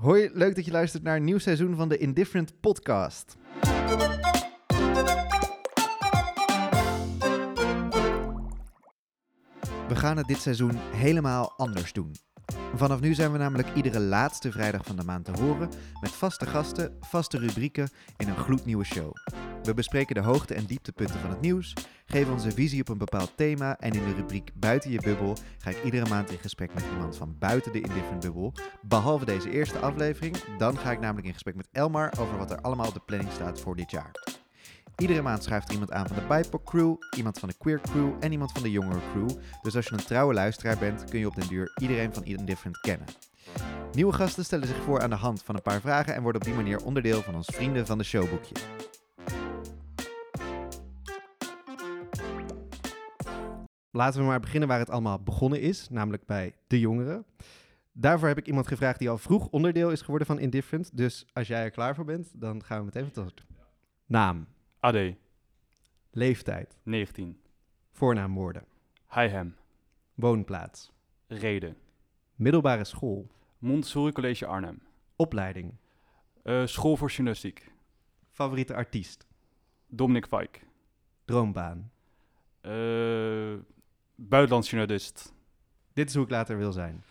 Hoi, leuk dat je luistert naar een nieuw seizoen van de Indifferent Podcast. We gaan het dit seizoen helemaal anders doen. Vanaf nu zijn we namelijk iedere laatste vrijdag van de maand te horen met vaste gasten, vaste rubrieken in een gloednieuwe show. We bespreken de hoogte- en dieptepunten van het nieuws, geven onze visie op een bepaald thema en in de rubriek Buiten je bubbel ga ik iedere maand in gesprek met iemand van buiten de Indifferent bubbel. Behalve deze eerste aflevering, dan ga ik namelijk in gesprek met Elmar over wat er allemaal op de planning staat voor dit jaar. Iedere maand schuift er iemand aan van de BIPOC crew, iemand van de queer crew en iemand van de jongere crew. Dus als je een trouwe luisteraar bent, kun je op den duur iedereen van Indifferent kennen. Nieuwe gasten stellen zich voor aan de hand van een paar vragen en worden op die manier onderdeel van ons Vrienden van de Showboekje. Laten we maar beginnen waar het allemaal begonnen is, namelijk bij de jongeren. Daarvoor heb ik iemand gevraagd die al vroeg onderdeel is geworden van Indifferent. Dus als jij er klaar voor bent, dan gaan we meteen van start. Naam, AD, leeftijd, 19. voornaamwoorden, Higham, woonplaats, Reden. middelbare school, Montessori College Arnhem. opleiding, Eh, school voor journalistiek. favoriete artiest, Dominic Fike. droombaan. Eh buitenlands journalist. Dit is hoe ik later wil zijn.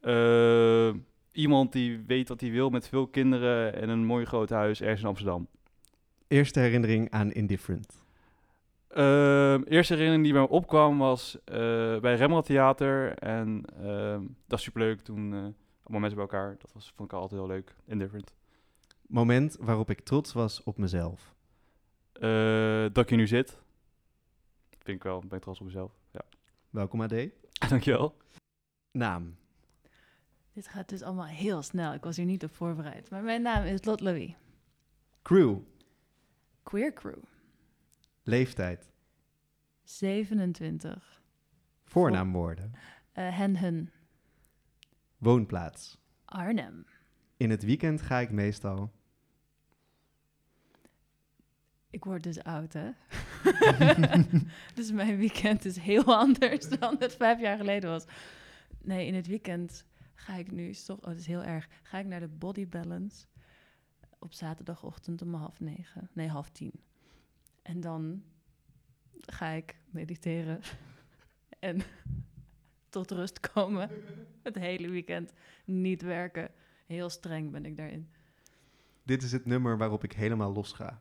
Eh, iemand die weet wat hij wil met veel kinderen en een mooi groot huis ergens in Amsterdam. Eerste herinnering aan Indifferent. Eh, eerste herinnering die bij me opkwam was eh, bij Rembrandt Theater. En eh, dat is superleuk toen... eh, allemaal mensen bij elkaar. Dat was, vond ik altijd heel leuk. Indifferent. Moment waarop ik trots was op mezelf. Dat ik hier nu zit. Vind ik wel. Ben ik trots op mezelf. Ja. Welkom AD. Dankjewel. Naam, Dit gaat dus allemaal heel snel. Ik was hier niet op voorbereid. Maar mijn naam is Lot Louis. crew, Queer Crew. leeftijd, 27. voornaamwoorden, Eh, hen, hun. woonplaats. Arnhem. In het weekend ga ik meestal Ik word dus oud, hè? dus mijn weekend is heel anders dan het vijf jaar geleden was. Nee, in het weekend ga ik nu... Toch, oh, dat is heel erg. Ga ik naar de Body Balance op zaterdagochtend om half negen. Nee, half tien. En dan ga ik mediteren en tot rust komen. Het hele weekend niet werken. Heel streng ben ik daarin. Dit is het nummer waarop ik helemaal los ga.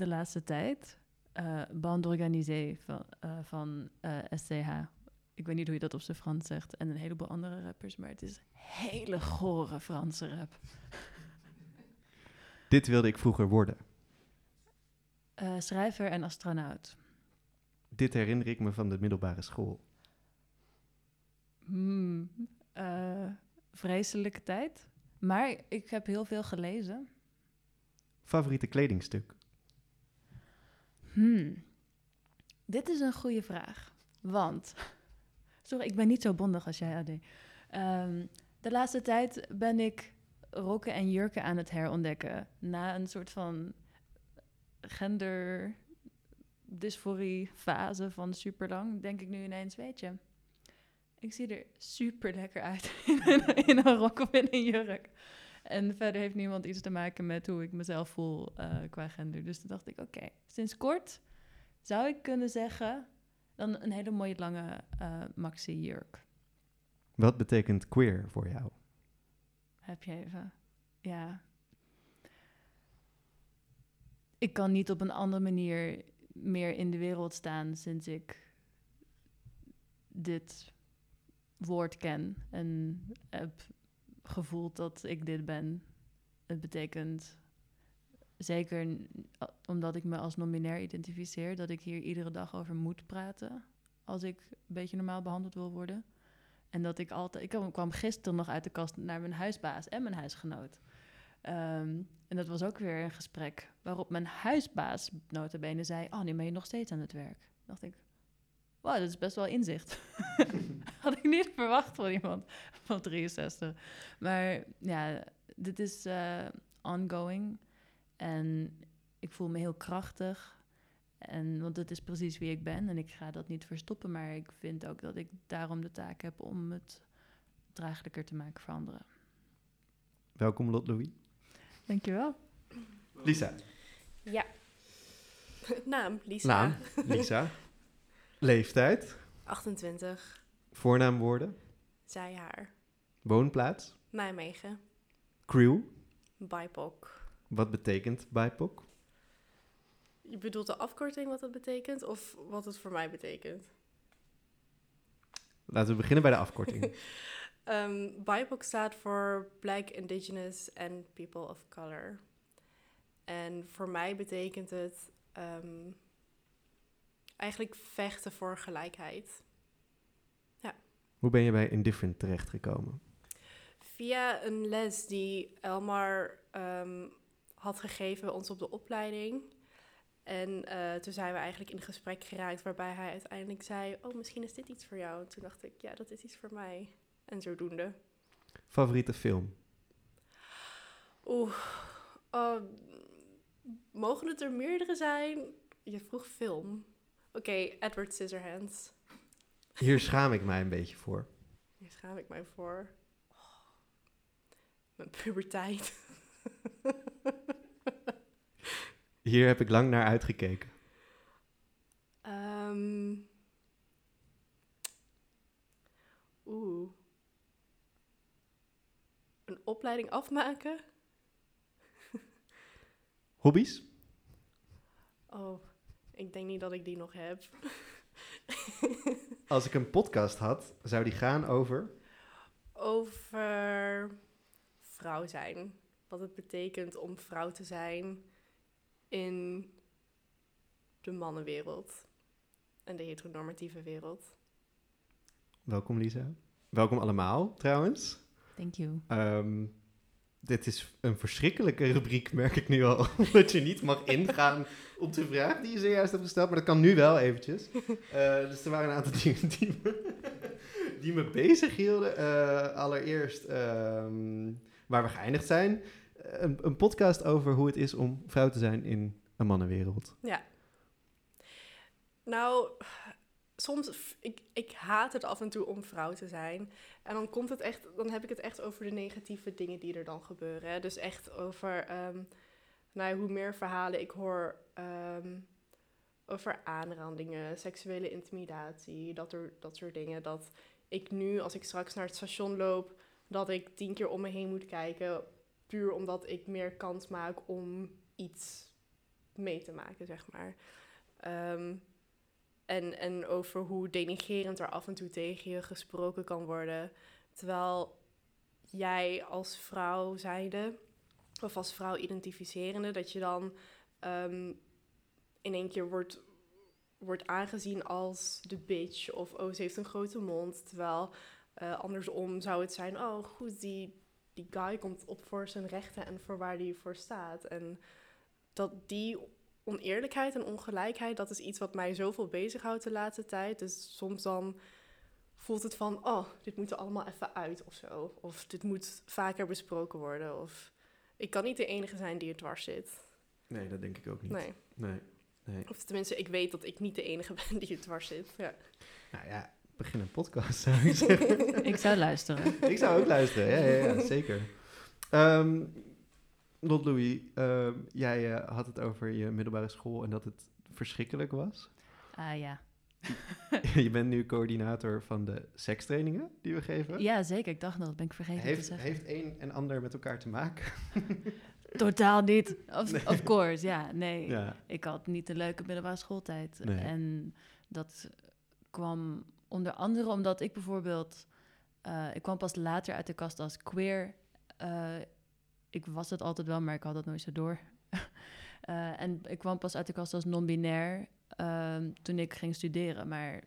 De laatste tijd. eh Bande organisée van, eh, van eh, SCH. Ik weet niet hoe je dat op zijn Frans zegt. En een heleboel andere rappers. Maar het is hele gore Franse rap. Dit wilde ik vroeger worden. Schrijver en astronaut. Dit herinner ik me van de middelbare school. Hmm, vreselijke tijd. Maar ik heb heel veel gelezen. Favoriete kledingstuk. Hmm. Dit is een goede vraag. Want, sorry, ik ben niet zo bondig als jij, AD. Ehm, de laatste tijd ben ik rokken en jurken aan het herontdekken. Na een soort van gender dysforie fase van super lang, denk ik nu ineens, weet je, ik zie er super lekker uit in een rok of in een jurk. En verder heeft niemand iets te maken met hoe ik mezelf voel eh, qua gender. Dus toen dacht ik, oké, sinds kort zou ik kunnen zeggen, dan een hele mooie lange eh maxi-jurk. Wat betekent queer voor jou? Heb je even? Ja. Ik kan niet op een andere manier meer in de wereld staan sinds ik dit woord ken en heb gevoeld dat ik dit ben. Het betekent zeker omdat ik me als non-binair identificeer, dat ik hier iedere dag over moet praten als ik een beetje normaal behandeld wil worden. En dat ik altijd... Ik kwam- kwam gisteren nog uit de kast naar mijn huisbaas en mijn huisgenoot. Ehm, en dat was ook weer een gesprek waarop mijn huisbaas notabene zei... Oh, nu ben je nog steeds aan het werk. dacht ik, wow, dat is best wel inzicht. Had ik niet verwacht van iemand van 63. Maar ja, dit is eh, ongoing. En ik voel me heel krachtig. En, want het is precies wie ik ben en ik ga dat niet verstoppen. Maar ik vind ook dat ik daarom de taak heb om het draaglijker te maken voor anderen. Welkom Lot Louis. Dankjewel. Lisa. Ja. Naam, Lisa. Naam, Lisa. Leeftijd. 28. Voornaamwoorden. Zij, haar. Woonplaats. Nijmegen. Crew. BIPOC. Wat betekent BIPOC? Je bedoelt de afkorting wat het betekent of wat het voor mij betekent? Laten we beginnen bij de afkorting. Ehm BIPOC staat voor Black, Indigenous and People of Color. En voor mij betekent het ehm, eigenlijk vechten voor gelijkheid. Hoe ben je bij Indifferent terechtgekomen? Via een les die Elmar ehm, had gegeven bij ons op de opleiding. En eh, toen zijn we eigenlijk in gesprek geraakt waarbij hij uiteindelijk zei... Oh, misschien is dit iets voor jou. En toen dacht ik, ja, dat is iets voor mij. En zodoende. Favoriete film? Oeh, oh, mogen het er meerdere zijn? Je vroeg film. Oké, Edward Scissorhands. Hier schaam ik mij een beetje voor. Hier schaam ik mij voor. Oh, mijn puberteit. Hier heb ik lang naar uitgekeken. Ehm, Oeh. Een opleiding afmaken? Hobby's? Oh, ik denk niet dat ik die nog heb. Als ik een podcast had, zou die gaan over... Over vrouw zijn. Wat het betekent om vrouw te zijn in de mannenwereld. En de heteronormatieve wereld. Welkom Lisa. Welkom allemaal trouwens. Thank you. Ehm, dit is een verschrikkelijke rubriek, merk ik nu al. Omdat je niet mag ingaan op de vraag die je zojuist hebt gesteld. Maar dat kan nu wel eventjes. Eh, dus er waren een aantal dingen die me, die bezig hielden. Eh, allereerst ehm, waar we geëindigd zijn. Eh, Een, een podcast over hoe het is om vrouw te zijn in een mannenwereld. Ja. Nou, soms, ik, ik haat het af en toe om vrouw te zijn. En dan komt het echt, dan heb ik het echt over de negatieve dingen die er dan gebeuren. Dus echt over, ehm, nou, hoe meer verhalen ik hoor ehm, over aanrandingen, seksuele intimidatie, dat, er, dat soort dingen. Dat ik nu, als ik straks naar het station loop, dat ik tien keer om me heen moet kijken. Puur omdat ik meer kans maak om iets mee te maken, zeg maar. Ehm, en, en over hoe denigerend er af en toe tegen je gesproken kan worden. Terwijl jij als vrouw zijnde, of als vrouw identificerende, dat je dan ehm, in één keer wordt, wordt aangezien als de bitch. Of oh, ze heeft een grote mond. Terwijl eh, andersom zou het zijn, oh goed, die, die guy komt op voor zijn rechten en voor waar hij voor staat. En dat die oneerlijkheid en ongelijkheid, dat is iets wat mij zoveel bezighoudt de laatste tijd. Dus soms dan voelt het van, oh, dit moet er allemaal even uit of zo. Of dit moet vaker besproken worden. Of ik kan niet de enige zijn die er dwars zit. Nee, dat denk ik ook niet. Nee. nee. nee. Of tenminste, ik weet dat ik niet de enige ben die er dwars zit. Ja. Nou ja, begin een podcast zou ik zeggen. Ik zou luisteren. ik zou ook luisteren, ja, ja, ja zeker. Ehm Lot Louis, ehm, jij eh, had het over je middelbare school en dat het verschrikkelijk was. Ah ja. je bent nu coördinator van de sekstrainingen die we geven. Ja, zeker. Ik dacht dat ben ik vergeten te heeft, zeggen. heeft een en ander met elkaar te maken? Totaal niet. Of, Nee. of course, ja. Nee. ja. Ik had niet een leuke middelbare schooltijd. Nee. En dat kwam onder andere omdat ik bijvoorbeeld... eh, ik kwam pas later uit de kast als queer. Ik was het altijd wel, maar ik had het nooit zo door. Eh, en ik kwam pas uit de kast als non-binair ehm, toen ik ging studeren. Maar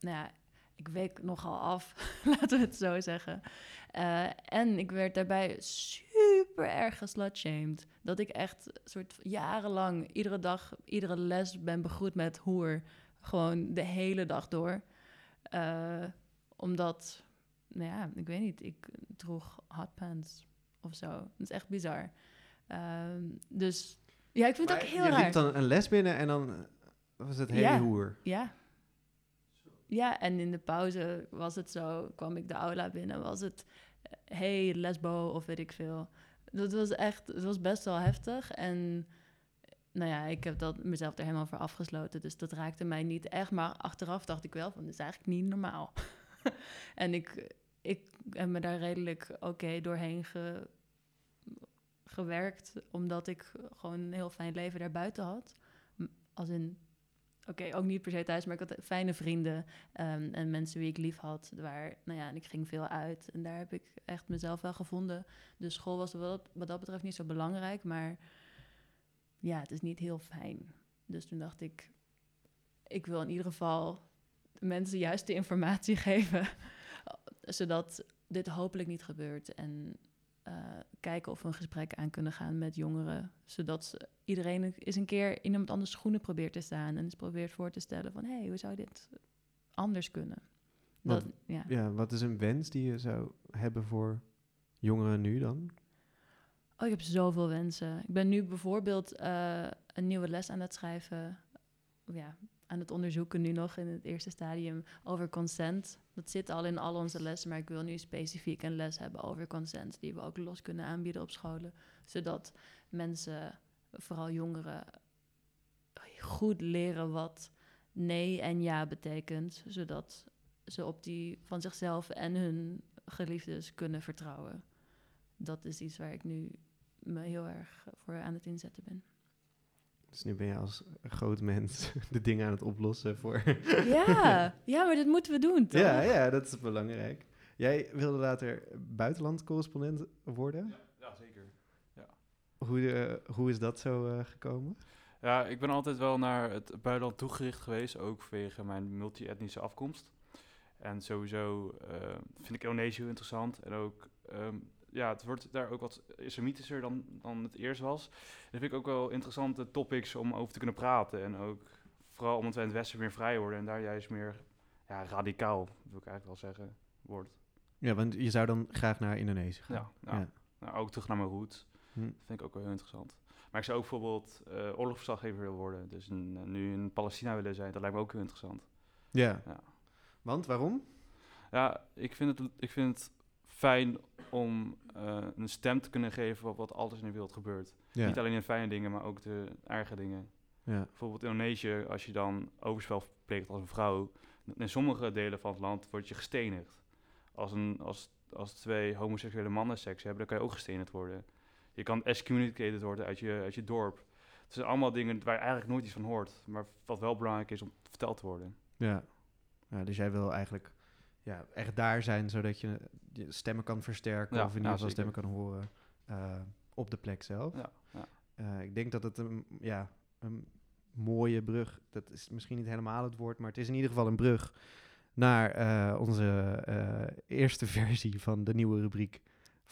nou ja, ik week nogal af, laten we het zo zeggen. Eh, en ik werd daarbij super erg geslutshamed. Dat ik echt soort jarenlang iedere dag, iedere les ben begroet met hoer. Gewoon de hele dag door. Eh, omdat, nou ja, ik weet niet, ik droeg hotpants of zo. Dat is echt bizar. Ehm, dus ja, ik vind het ook heel je raar. liep dan een les binnen en dan eh, was het hele Ja. hoer. Ja. Ja, en in de pauze was het zo, kwam ik de aula binnen, was het hey lesbo of weet ik veel. Dat was echt, het was best wel heftig. En nou ja, ik heb dat mezelf er helemaal voor afgesloten. Dus dat raakte mij niet echt. Maar achteraf dacht ik wel van, dit is eigenlijk niet normaal. en ik, ik heb me daar redelijk oké doorheen ge, gewerkt. Omdat ik gewoon een heel fijn leven daarbuiten had. Als in, oké, ook niet per se thuis, maar ik had fijne vrienden. ehm, en mensen wie ik lief had. Waar, nou ja, en ik ging veel uit. En daar heb ik echt mezelf wel gevonden. Dus school was wat, wat dat betreft niet zo belangrijk. Maar ja, het is niet heel fijn. Dus toen dacht ik, ik wil in ieder geval mensen juist de informatie geven, zodat dit hopelijk niet gebeurt. En eh, kijken of we een gesprek aan kunnen gaan met jongeren, zodat iedereen eens een keer in iemand anders schoenen probeert te staan en eens probeert voor te stellen van, hé, hey, hoe zou dit anders kunnen? Dat, Wat- ja. Ja, wat is een wens die je zou hebben voor jongeren nu dan? Oh, ik heb zoveel wensen. Ik ben nu bijvoorbeeld eh, een nieuwe les aan het schrijven. Ja, aan het onderzoeken nu nog in het eerste stadium over consent. Dat zit al in al onze lessen, maar ik wil nu specifiek een les hebben over consent, die we ook los kunnen aanbieden op scholen, zodat mensen, vooral jongeren, goed leren wat nee en ja betekent, zodat ze op die van zichzelf en hun geliefdes kunnen vertrouwen. Dat is iets waar ik nu me heel erg voor aan het inzetten ben. Dus nu ben je als groot mens de dingen aan het oplossen voor... Ja, ja, maar dat moeten we doen, toch? ja, ja, dat is belangrijk. Jij wilde later buitenlandcorrespondent worden. Ja, zeker. Hoe, eh, hoe is dat zo eh, gekomen? Ja, ik ben altijd wel naar het buitenland toegericht geweest, ook vanwege mijn multi-etnische afkomst. En sowieso eh, vind ik Indonesië interessant. En ook, ehm, ja, het wordt daar ook wat islamitischer dan, dan het eerst was. Dat vind ik ook wel interessante topics om over te kunnen praten. En ook vooral omdat wij in het Westen meer vrij worden en daar juist meer ja, radicaal, wil ik eigenlijk wel zeggen, wordt. Ja, want je zou dan graag naar Indonesië gaan. Ja, nou, Ja. nou, ook terug naar mijn. Hm. Dat vind ik ook wel heel interessant. Maar ik zou ook bijvoorbeeld eh oorlogsverslaggever willen worden. Dus een, eh, nu in Palestina willen zijn. Dat lijkt me ook heel interessant. Ja. Ja. Want, waarom? Ja, ik vind het, ik vind het fijn om eh, een stem te kunnen geven op wat alles in de wereld gebeurt. Ja. Niet alleen de fijne dingen, maar ook de erge dingen. ja. Bijvoorbeeld in Indonesië, als je dan overspel pleegt als een vrouw, in sommige delen van het land word je gestenigd. Als, een, als, als twee homoseksuele mannen seks hebben, dan kan je ook gestenigd worden. Je kan excommunicated worden uit je, uit je dorp. Het zijn allemaal dingen waar je eigenlijk nooit iets van hoort, maar wat wel belangrijk is om verteld te worden. Ja. ja. Dus jij wil eigenlijk ja, echt daar zijn, zodat je je stemmen kan versterken. Ja, of in ieder geval stemmen kan horen eh, op de plek zelf. Ja, ja. Eh, ik denk dat het een, ja, een mooie brug, dat is misschien niet helemaal het woord, maar het is in ieder geval een brug naar eh, onze eerste versie van de nieuwe rubriek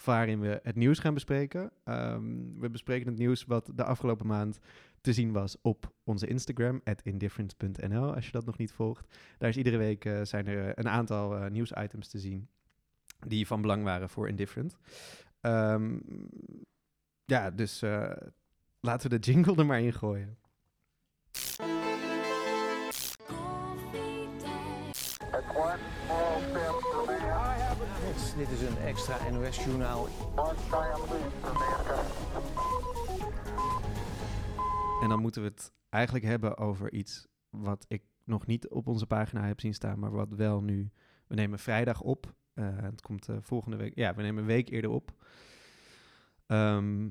waarin we het nieuws gaan bespreken. Ehm, we bespreken het nieuws wat de afgelopen maand te zien was op onze Instagram, indifferent.nl, als je dat nog niet volgt. Daar is iedere week eh, zijn er een aantal eh, nieuwsitems te zien die van belang waren voor Indifferent. Ehm, ja, dus eh, laten we de jingle er maar in gooien. Dit is een extra NOS-journaal. En dan moeten we het eigenlijk hebben over iets wat ik nog niet op onze pagina heb zien staan, maar wat wel nu. We nemen vrijdag op. Eh, het komt eh, volgende week. Ja, we nemen een week eerder op. Ehm,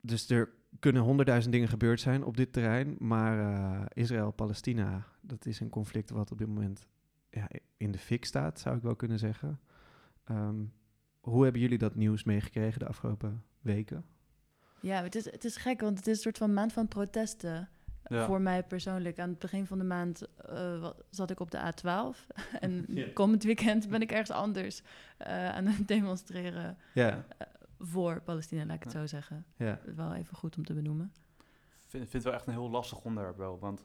dus er kunnen honderdduizend dingen gebeurd zijn op dit terrein. Maar eh, Israël-Palestina, dat is een conflict wat op dit moment ja, in de fik staat, zou ik wel kunnen zeggen. Ehm, hoe hebben jullie dat nieuws meegekregen de afgelopen weken? Ja, het is, het is gek, want het is een soort van maand van protesten. Ja. Voor mij persoonlijk. Aan het begin van de maand eh, zat ik op de A12. en komend weekend ben ik ergens anders eh, aan het demonstreren Ja, voor Palestina, laat ik het zo zeggen. ja. Wel even goed om te benoemen. Ik vind, vind het wel echt een heel lastig onderwerp wel. Want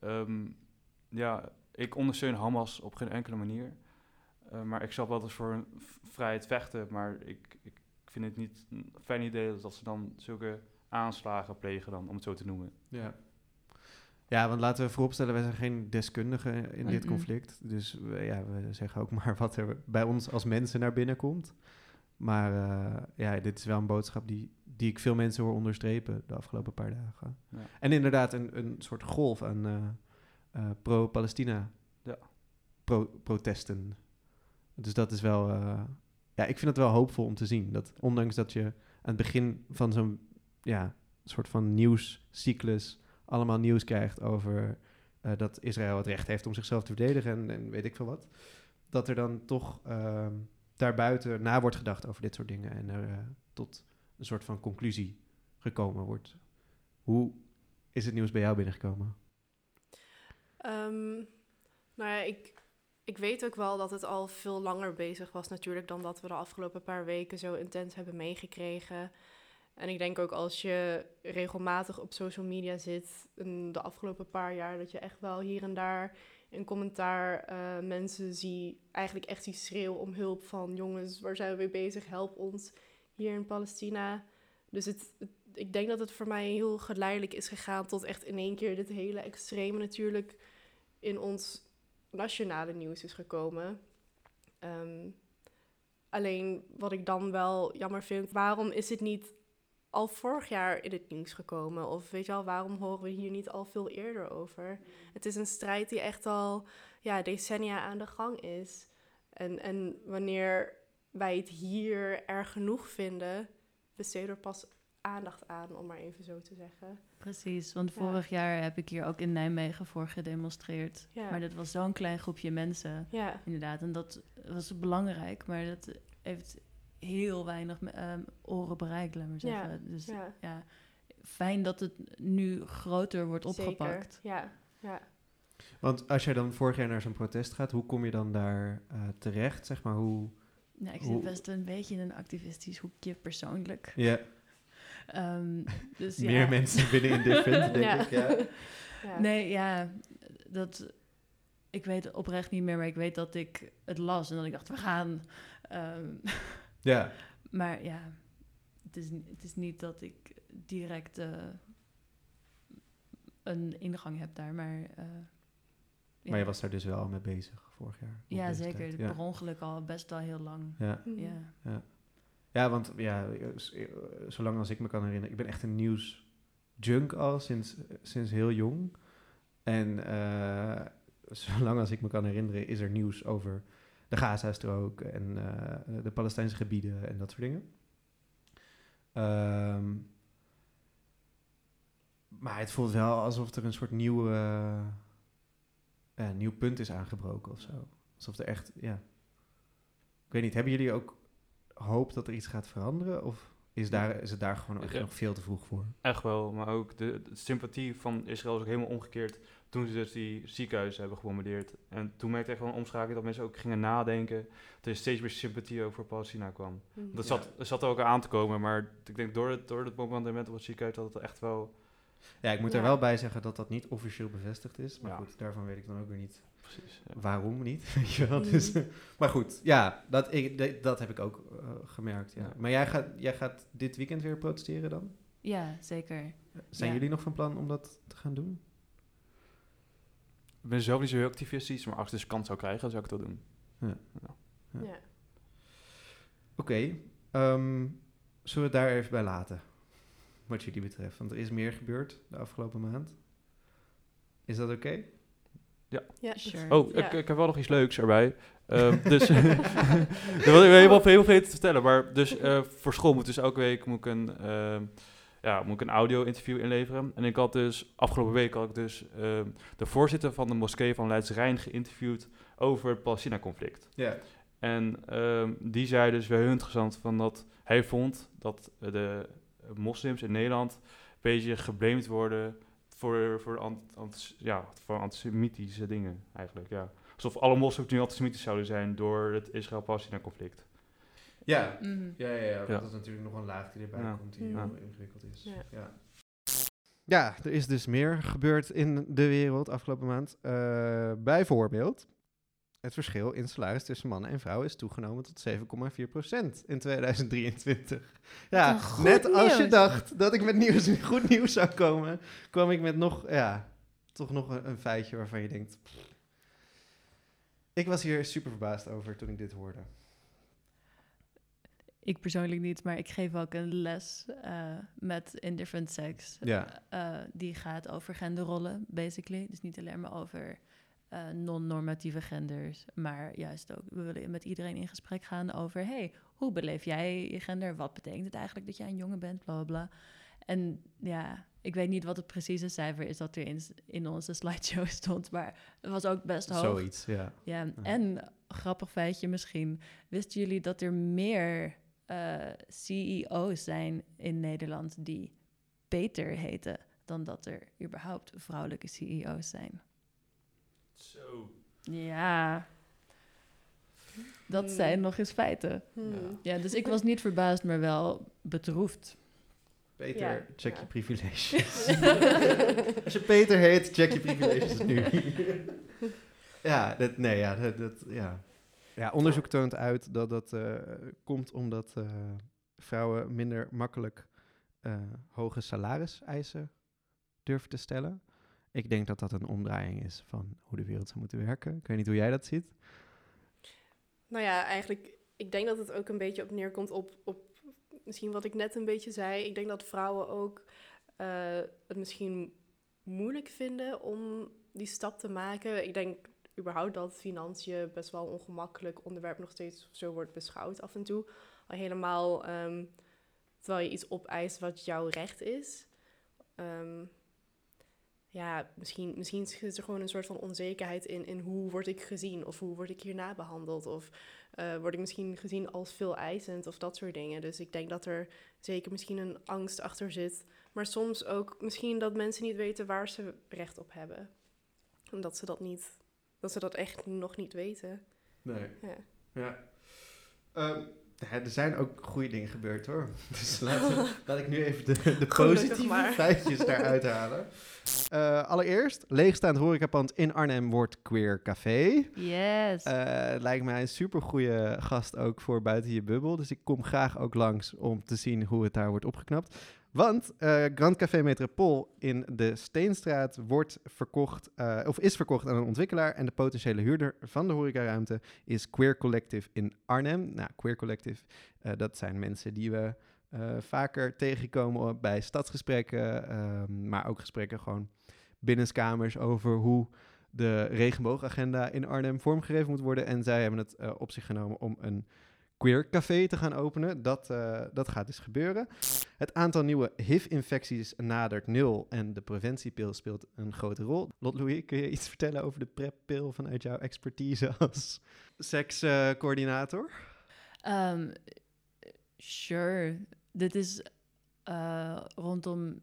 ehm, ja, ik ondersteun Hamas op geen enkele manier. Eh, maar ik zal wel eens voor een v- vrijheid vechten. Maar ik, ik vind het niet een fijn idee dat ze dan zulke aanslagen plegen, dan, om het zo te noemen. Ja. Ja, want laten we vooropstellen, wij zijn geen deskundigen in dit conflict. Dus we, ja, we zeggen ook maar wat er bij ons als mensen naar binnen komt. Maar eh, ja, dit is wel een boodschap die, die ik veel mensen hoor onderstrepen de afgelopen paar dagen. Ja. En inderdaad een, een soort golf aan eh, eh, pro-Palestina Ja. pro protesten. Dus dat is wel... ja, ik vind het wel hoopvol om te zien. Dat ondanks dat je aan het begin van zo'n ja, soort van nieuwscyclus allemaal nieuws krijgt over eh, dat Israël het recht heeft om zichzelf te verdedigen en, en weet ik veel wat. Dat er dan toch ehm, daarbuiten na wordt gedacht over dit soort dingen en er eh, tot een soort van conclusie gekomen wordt. Hoe is het nieuws bij jou binnengekomen? Ehm, nou ja, ik, ik weet ook wel dat het al veel langer bezig was natuurlijk dan dat we de afgelopen paar weken zo intens hebben meegekregen. En ik denk ook als je regelmatig op social media zit in de afgelopen paar jaar, dat je echt wel hier en daar in commentaar eh, mensen zie, eigenlijk echt die schreeuw om hulp van jongens, waar zijn we mee bezig, help ons hier in Palestina. Dus het, het- ik denk dat het voor mij heel geleidelijk is gegaan tot echt in één keer dit hele extreme natuurlijk in ons nationale nieuws is gekomen. Ehm, alleen wat ik dan wel jammer vind, waarom is het niet al vorig jaar in het nieuws gekomen? Of weet je wel, waarom horen we hier niet al veel eerder over? Het is een strijd die echt al ja, decennia aan de gang is. En, en wanneer wij het hier erg genoeg vinden, besteden we er pas aandacht aan, om maar even zo te zeggen. Precies, want Ja. vorig jaar heb ik hier ook in Nijmegen voor gedemonstreerd. Ja. Maar dat was zo'n klein groepje mensen, Ja, inderdaad. En dat was belangrijk, maar dat heeft heel weinig ehm, oren bereikt, laat maar Ja, zeggen. Dus ja. ja. fijn dat het nu groter wordt zeker. opgepakt. Ja, ja. Want als jij dan vorig jaar naar zo'n protest gaat, hoe kom je dan daar eh, terecht? Zeg maar hoe... Ja, ik Hoe- zit best een beetje in een activistisch hoekje persoonlijk. Ja, Ehm, dus meer ja. mensen binnen Indifferent, denk ja. ik. Ja. Ja. Nee, ja, dat... Ik weet het oprecht niet meer, maar ik weet dat ik het las en dat ik dacht, we gaan. Ehm, ja. maar ja, het is, het is niet dat ik direct eh, een ingang heb daar, maar... eh, ja. Maar je was daar dus wel mee bezig vorig jaar. Ja, zeker. Per ongeluk al best wel heel lang. Ja. Mhm. Ja. Ja, want ja, eh, zolang als ik me kan herinneren, ik ben echt een nieuws junk al sinds, sinds heel jong. En eh, zolang als ik me kan herinneren, is er nieuws over de Gaza-strook en eh, de Palestijnse gebieden en dat soort dingen. Ehm, maar het voelt wel alsof er een soort nieuwe, nieuw punt is aangebroken of zo. Alsof er echt, ja. Ik weet niet, hebben jullie ook hoop dat er iets gaat veranderen? Of is, daar, is het daar gewoon echt Ja. nog veel te vroeg voor? Echt wel, maar ook de, de sympathie van Israël is ook helemaal omgekeerd toen ze dus die ziekenhuizen hebben gebombardeerd. En toen merkte ik echt wel een omschakeling dat mensen ook gingen nadenken. Dat er steeds meer sympathie ook voor Palestina kwam. Mhm. Dat zat, dat zat er ook aan te komen, maar ik denk door het, door het bombardement op het ziekenhuis dat het echt wel... Ja, ik moet er wel bij zeggen dat dat niet officieel bevestigd is. Maar Ja. goed, daarvan weet ik dan ook weer niet Precies. ja. waarom niet. Weet je wel? Dus, maar goed, ja, dat, ik, dat- heb ik ook eh, gemerkt. Ja. Ja. Maar jij gaat, jij gaat dit weekend weer protesteren dan? ja, zeker. Zijn Ja. jullie nog van plan om dat te gaan doen? Ik ben zelf niet zo heel activistisch, maar als ik dus kans zou krijgen, zou ik dat doen. Ja. Ja. Oké, ehm, zullen we het daar even bij laten? Wat jullie betreft. Want er is meer gebeurd de afgelopen maand. Is dat oké? Ja. Sure. Oh, Ja. ik, ik heb wel nog iets leuks erbij. Ehm, dus, dat wil ik helemaal, helemaal vergeten te vertellen. Maar dus eh, voor school moet dus elke week moet ik een, ehm, ja, moet ik een audio-interview inleveren. En ik had dus, afgelopen week had ik dus ehm, de voorzitter van de moskee van Leids Rijn geïnterviewd over het Palestina-conflict. Ja. En ehm, die zei dus wel heel interessant van dat hij vond dat de moslims in Nederland een beetje geblamed worden voor, voor, ant, ant- ja, voor antisemitische dingen eigenlijk. Ja. Alsof alle moslims nu antisemitisch zouden zijn door het Israël-Palestina-conflict. Ja. Mhm. Ja, ja, ja. Ja. Dat is natuurlijk nog een laag die erbij Ja. komt die Ja. heel ingewikkeld is. Ja. Ja. ja, er is dus meer gebeurd in de wereld afgelopen maand. Eh, bijvoorbeeld, het verschil in salaris tussen mannen en vrouwen is toegenomen tot 7,4% in 2023. Ja, net als je dacht dat ik met nieuws, goed nieuws zou komen, kwam ik met nog, ja, toch nog een, een feitje waarvan je denkt... pff. Ik was hier super verbaasd over toen ik dit hoorde. ik persoonlijk niet, maar ik geef ook een les eh, met Indifferent Sex. Ja. Eh, die gaat over genderrollen, basically. Dus niet alleen maar over eh, non-normatieve genders, maar juist ook, we willen met iedereen in gesprek gaan over, hey, hoe beleef jij je gender? Wat betekent het eigenlijk dat jij een jongen bent? Bla bla. En ja, ik weet niet wat het precieze cijfer is dat er in, in onze slideshow stond, maar het was ook best hoog. Zoiets, ja. Ja, en grappig feitje misschien. Wisten jullie dat er meer eh, CEO's zijn in Nederland die Peter heten dan dat er überhaupt vrouwelijke CEO's zijn? Zo. Ja. Dat Hmm. zijn nog eens feiten. Hmm. Ja, dus ik was niet verbaasd, maar wel bedroefd. Peter, Ja, check ja. je privileges. Als je Peter heet, check je privileges nu. ja, dat, nee, ja, dat, dat- ja. ja, onderzoek toont uit dat dat eh, komt omdat eh, vrouwen minder makkelijk eh, hoge salariseisen durven te stellen. Ik denk dat dat een omdraaiing is van hoe de wereld zou moeten werken. Ik weet niet hoe jij dat ziet. Nou ja, eigenlijk, ik denk dat het ook een beetje op neerkomt op, op misschien wat ik net een beetje zei. Ik denk dat vrouwen ook eh, het misschien moeilijk vinden om die stap te maken. Ik denk überhaupt dat financiën best wel een ongemakkelijk onderwerp nog steeds zo wordt beschouwd af en toe. Al helemaal ehm, terwijl je iets opeist wat jouw recht is. Ehm, ja, misschien, misschien zit er gewoon een soort van onzekerheid in, in hoe word ik gezien of hoe word ik hierna behandeld of eh, word ik misschien gezien als veel eisend of dat soort dingen. Dus ik denk dat er zeker misschien een angst achter zit, maar soms ook misschien dat mensen niet weten waar ze recht op hebben. Omdat ze dat niet, dat ze dat echt nog niet weten. Nee. Ja. Ja. Ehm, ja, er zijn ook goede dingen gebeurd hoor. Dus laat, laat ik nu even de, de positieve feitjes daaruit halen. Eh, allereerst, leegstaand horecapand in Arnhem wordt Queer Café. Yes. Eh, lijkt mij een super goede gast ook voor buiten je bubbel. Dus ik kom graag ook langs om te zien hoe het daar wordt opgeknapt. Want eh, Grand Café Metropool in de Steenstraat wordt verkocht, eh, of is verkocht aan een ontwikkelaar. En de potentiële huurder van de horecaruimte is Queer Collective in Arnhem. Nou, Queer Collective, eh, dat zijn mensen die we vaker tegenkomen bij stadsgesprekken. ehm, maar ook gesprekken gewoon binnenskamers over hoe de regenboogagenda in Arnhem vormgegeven moet worden. En zij hebben het op zich genomen om een queer café te gaan openen. Dat, eh, dat gaat dus gebeuren. Het aantal nieuwe HIV-infecties nadert nul en de preventiepil speelt een grote rol. Lot Louis, kun je iets vertellen over de PrEP-pil vanuit jouw expertise als sekscoördinator? Ehm, sure. Dit is eh, rondom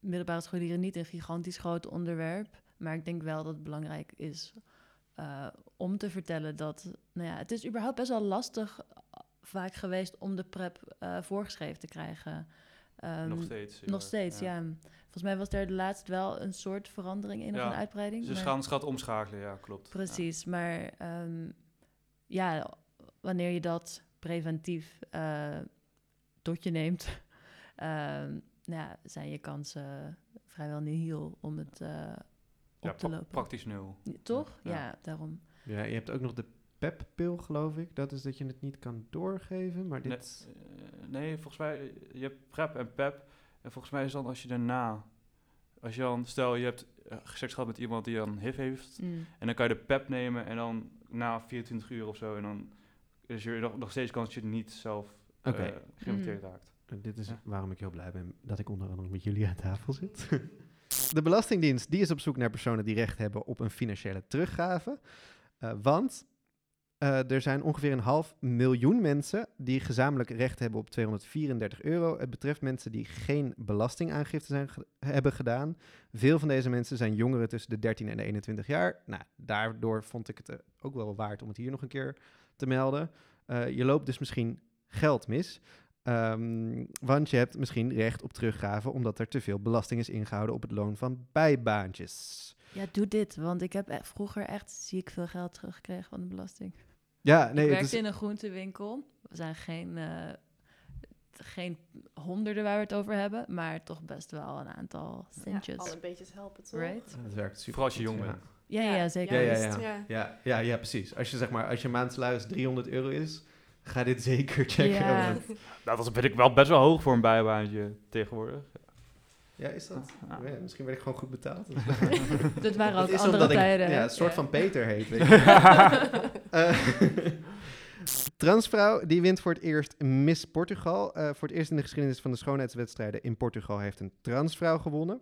middelbare scholieren niet een gigantisch groot onderwerp. Maar ik denk wel dat het belangrijk is eh, om te vertellen dat... Nou ja, het is überhaupt best wel lastig eh, vaak geweest om de PrEP eh, voorgeschreven te krijgen. Ehm, nog steeds. Nog steeds, ja. Volgens mij was er laatst wel een soort verandering in of een uitbreiding. Ze maar- gaan, gaat omschakelen, ja, klopt. Ja. Precies, maar ehm, ja, wanneer je dat preventief tot je neemt, ehm, nou ja, zijn je kansen vrijwel nihil om het eh, op Ja, te lopen. praktisch nul. Toch? Ja. Ja, daarom. Ja, je hebt ook nog de PEP-pil, geloof ik. Dat is dat je het niet kan doorgeven, maar Nee, dit... eh, nee, volgens mij, eh, je hebt PrEP en PEP. En volgens mij is dan als je daarna, als je dan, stel je hebt eh, seks gehad met iemand die dan HIV heeft. Mm. En dan kan je de PEP nemen en dan na 24 uur of zo. En dan is er nog, nog steeds kans dat je niet zelf Oké. geïnfecteerd Mm. raakt. Dit is Ja. waarom ik heel blij ben dat ik onder andere met jullie aan tafel zit. De Belastingdienst die is op zoek naar personen die recht hebben op een financiële teruggave. Eh, want eh, er zijn ongeveer een half miljoen mensen die gezamenlijk recht hebben op 234 euro. Het betreft mensen die geen belastingaangifte zijn hebben gedaan. Veel van deze mensen zijn jongeren tussen de 13 en de 21 jaar. Nou, daardoor vond ik het eh, ook wel waard om het hier nog een keer te melden. Je loopt dus misschien geld mis. Ehm, want je hebt misschien recht op teruggave omdat er te veel belasting is ingehouden op het loon van bijbaantjes. Ja, doe dit, want ik heb e- vroeger echt ziek veel geld teruggekregen van de belasting. Ja, ik nee, het werkte is, in een groentewinkel. We zijn geen, eh, geen honderden waar we het over hebben, maar toch best wel een aantal centjes. Ja, alle beetjes helpen toch? right? het werkt super. Vooral als je jong ja. bent. Ja, ja, zeker. Ja, ja, ja. Ja, ja, ja, precies. Als je zeg maar, als je maandsalaris 300 euro is, ga dit zeker checken. Ja. want- Nou, dat vind ik wel best wel hoog voor een bijbaantje tegenwoordig. ja, is dat? Ja, misschien werd ik gewoon goed betaald. Dat waren ook andere ik tijden. ja, een soort Ja. van Peter heet. Weet je. Eh, transvrouw die wint voor het eerst Miss Portugal. Eh, voor het eerst in de geschiedenis van de schoonheidswedstrijden in Portugal heeft een transvrouw gewonnen.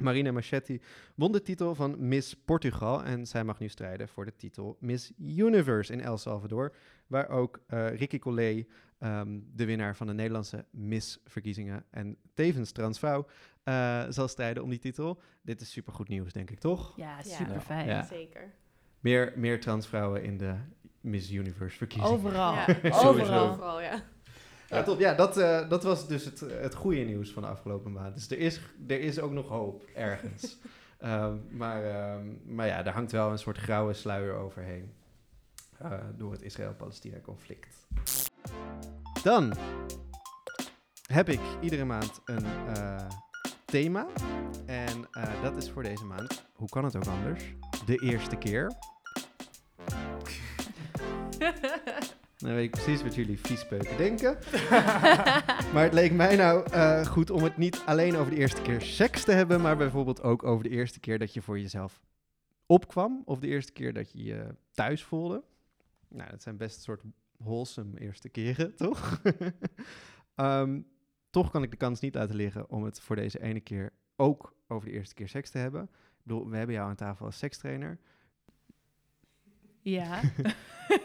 Marina Machetti won de titel van Miss Portugal en zij mag nu strijden voor de titel Miss Universe in El Salvador, waar ook eh, Ricky Collet, ehm, de winnaar van de Nederlandse Miss-verkiezingen en tevens transvrouw, eh, zal strijden om die titel. Dit is supergoed nieuws, denk ik, toch? Ja, super fijn. Ja. Zeker. Meer, meer transvrouwen in de Miss Universe verkiezingen. Overal. Ja. Overal. Overal, ja. Ja, top. Ja, dat, eh, dat was dus het, het goede nieuws van de afgelopen maand. Dus er is, er is ook nog hoop ergens. Ehm, maar, ehm, maar ja, er hangt wel een soort grauwe sluier overheen. eh, door het Israël-Palestina-conflict. Dan heb ik iedere maand een eh, thema. En dat is voor deze maand, hoe kan het ook anders? De eerste keer. Dan weet ik precies wat jullie viespeuken denken. maar het leek mij nou eh, goed om het niet alleen over de eerste keer seks te hebben, maar bijvoorbeeld ook over de eerste keer dat je voor jezelf opkwam. Of de eerste keer dat je je thuis voelde. Nou, dat zijn best een soort wholesome eerste keren, toch? Ehm, toch kan ik de kans niet laten liggen om het voor deze ene keer ook over de eerste keer seks te hebben. Ik we hebben jou aan tafel als sekstrainer. Ja.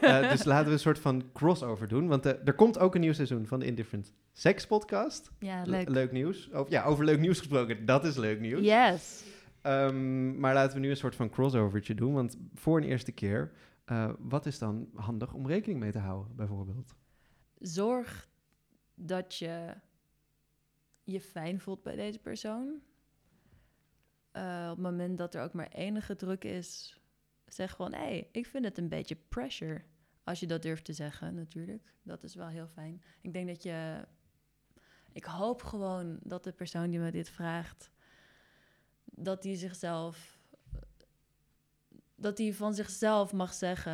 Eh, dus laten we een soort van crossover doen. Want eh, er komt ook een nieuw seizoen van de Indifferent Sex podcast. ja, Le- leuk. leuk nieuws. Over, ja, over leuk nieuws gesproken. Dat is leuk nieuws. Yes. Ehm, maar laten we nu een soort van crossovertje doen. Want voor een eerste keer, eh, wat is dan handig om rekening mee te houden, bijvoorbeeld? Zorg dat je je fijn voelt bij deze persoon. Op het moment dat er ook maar enige druk is, zeg gewoon: hé, hey, ik vind het een beetje pressure. Als je dat durft te zeggen, natuurlijk. Dat is wel heel fijn. Ik denk dat je. Ik hoop gewoon dat de persoon die me dit vraagt, dat die zichzelf. Dat hij van zichzelf mag zeggen: